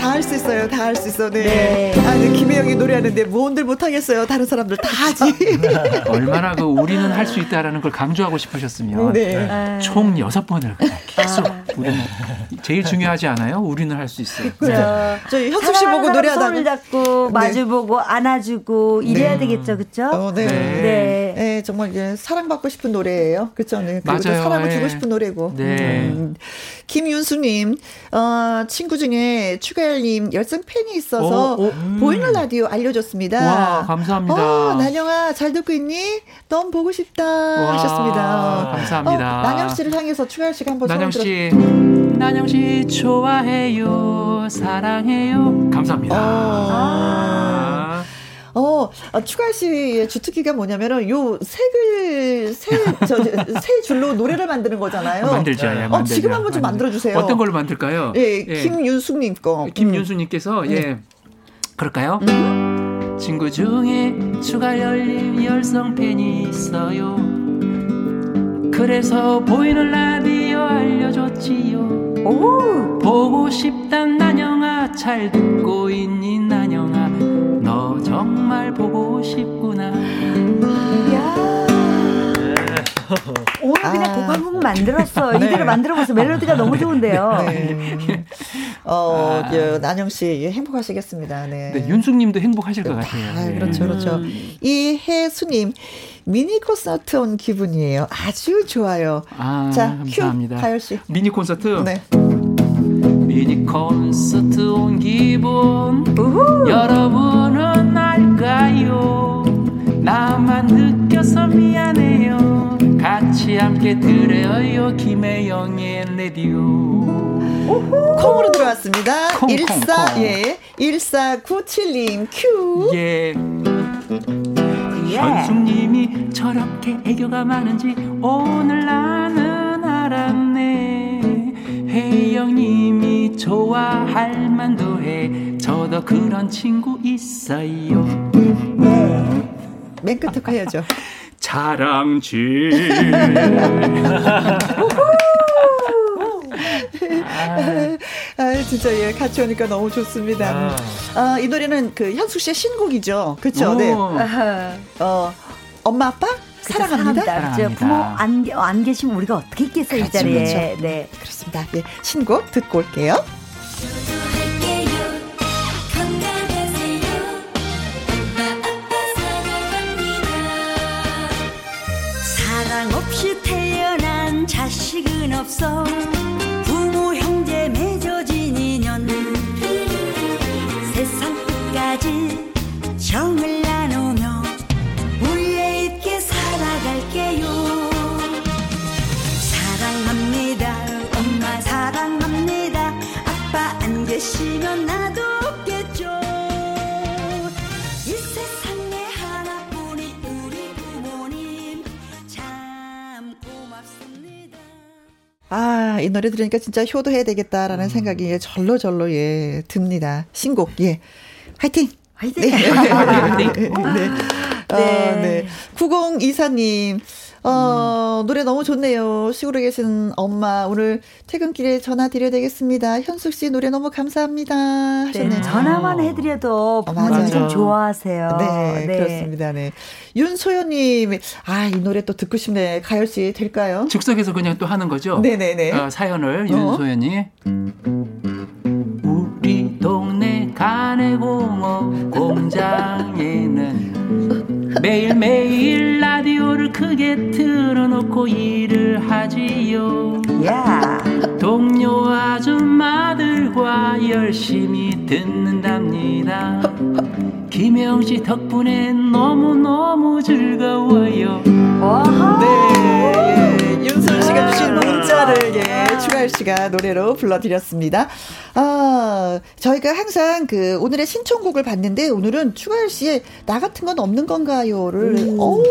할수 있어요. 다 할 수 있어. 네. 네. 아, 네. 김혜영이 노래하는데 뭔들 못하겠어요. 다른 사람들 다 하지. 얼마나 그 우리는 할 수 있다라는 걸 강조하고 싶으셨으면 네. 총 여섯 번을 계속 아. 우리는 제일 중요하지 않아요? 우리는 할 수 있어요. 그렇죠. 저희 현숙 씨 보고 노래하다가 손을 잡고 네. 마주보고 안아주고 이래야 네. 되겠죠, 그렇죠? 어, 네. 네. 네. 정말 이제 사랑받고 싶은 노래예요, 그렇죠? 네. 맞아요. 사랑을 주고 싶은 노래고. 네. 음. 김윤수님, 어, 친구 중에 추가열님 열성 팬이 있어서 오, 오, 음. 보이는 라디오 알려줬습니다. 와, 감사합니다. 어, 난영아, 잘 듣고 있니? 너무 보고 싶다. 와, 하셨습니다. 감사합니다. 어, 난영 씨를 향해서 추가열 씨가 한번 난영 씨, 난영 씨 좋아해요, 사랑해요. 감사합니다. 어. 아. 어, 아, 추가 씨의 주특기가 뭐냐면은 요 색을 새저새 줄로 노래를 만드는 거잖아요. 만들죠. 예, 어, 지금 한번 좀 만들어 주세요. 어떤 걸로 만들까요? 예, 예. 김윤숙 님 거. 김윤숙 님께서 예. 네. 그럴까요? 음. 친구 중에 추가 열린 열성 팬이 있어요. 그래서 보이는 라디오 알려줬지요. 오. 보고 싶단 나영아 잘 듣고 있니 나영아 너 정말 보고 싶구나. 야. 오늘 그냥 아. 곡한 곡 만들었어. 네. 이대로 만들어보세요. 멜로디가 너무 좋은데요. 네. 어, 아. 그, 난영 씨 행복하시겠습니다. 네. 네 윤숙님도 행복하실 것 같아요. 아, 그렇죠, 그렇죠. 음. 이혜수님 미니 콘서트 온 기분이에요. 아주 좋아요. 아, 자, 감사합니다. 큐, 가열 씨. 미니 콘서트. 네. 미니 콘서트 온 기분 우후. 여러분은 알까요? 나만 느껴서 미안해요. 같이 함께 들어요 김혜영의 라디오. 콩으로 들어왔습니다. 콩, 14, 콩, 콩. 예. 1497님, 큐. 예. 현숙님이 저렇게 애교가 많은지 오늘 나는 알았네. 혜영님이 좋아할 만도 해. 저도 그런 친구 있어요. 네. 맨 끝에 가야죠. 자랑질. 아, 진짜 예 같이 오니까 너무 좋습니다. 아, 아이 노래는 그 현숙 씨의 신곡이죠. 그렇죠? 네. 어 엄마 아빠 사랑합니다. 사랑합니다. 부모 안, 안 계시면 우리가 어떻게 있겠어요, 그렇죠, 이 자리에. 그렇죠. 네. 그렇습니다. 예, 신곡 듣고 올게요. 사랑 없이 태어난 자식은 없어 부모 형제 맺어진 인연 세상 끝까지 아, 이 노래 들으니까 진짜 효도해야 되겠다라는 음. 생각이 절로 절로 예 듭니다. 신곡 예 화이팅. 화이팅. 네. 네. 네. 어, 네. 9024님. 어, 음. 노래 너무 좋네요. 시골에 계신 엄마, 오늘 퇴근길에 전화 드려야 되겠습니다. 현숙 씨 노래 너무 감사합니다. 하셨네요. 네, 전화만 해드려도 부모님 좀 좋아하세요. 네, 네, 그렇습니다. 네. 윤소연님, 아, 이 노래 또 듣고 싶네. 가열 씨 될까요? 즉석에서 그냥 또 하는 거죠? 네네네. 어, 사연을 어? 윤소연이. 우리 동네 가내공업 공장에는 매일매일 라디오를 크게 틀어놓고 일을 하지요. Yeah. 동료 아줌마들과 열심히 듣는답니다. 김영씨 덕분에 너무너무 즐거워요. 네. 윤솔 씨가 주신 문자를 예, 추가열 씨가 노래로 불러드렸습니다. 아, 저희가 항상 그 오늘의 신청곡을 봤는데 오늘은 추가열 씨의 나 같은 건 없는 건가요를 음. 오,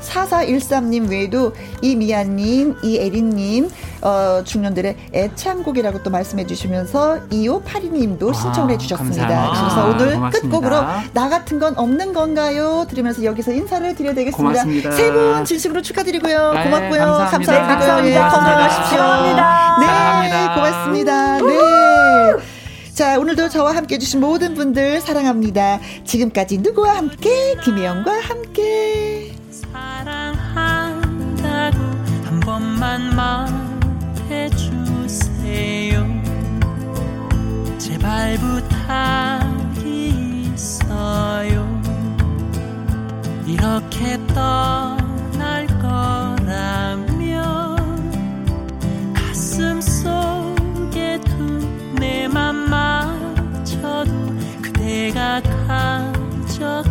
4413님 외에도 이미아님, 이에린님, 어, 중년들의 애창곡이라고 또 말씀해 주시면서 2582님도 신청을 아, 해 주셨습니다. 그래서 오늘 고맙습니다. 끝곡으로 나 같은 건 없는 건가요? 들으면서 여기서 인사를 드려야 되겠습니다. 세 분 진심으로 축하드리고요. 네, 고맙고요. 감사합니다. 네, 감사합니다. 네, 건강하십시오. 네, 고맙습니다. 네. 자, 오늘도 저와 함께 해주신 모든 분들 사랑합니다. 지금까지 누구와 함께, 김혜영과 함께. 사랑한다고 한 번만 말해주세요. 제발 부탁이 있어요. 이렇게 떠날 거라면. 그대만 맞춰도 그대가 가져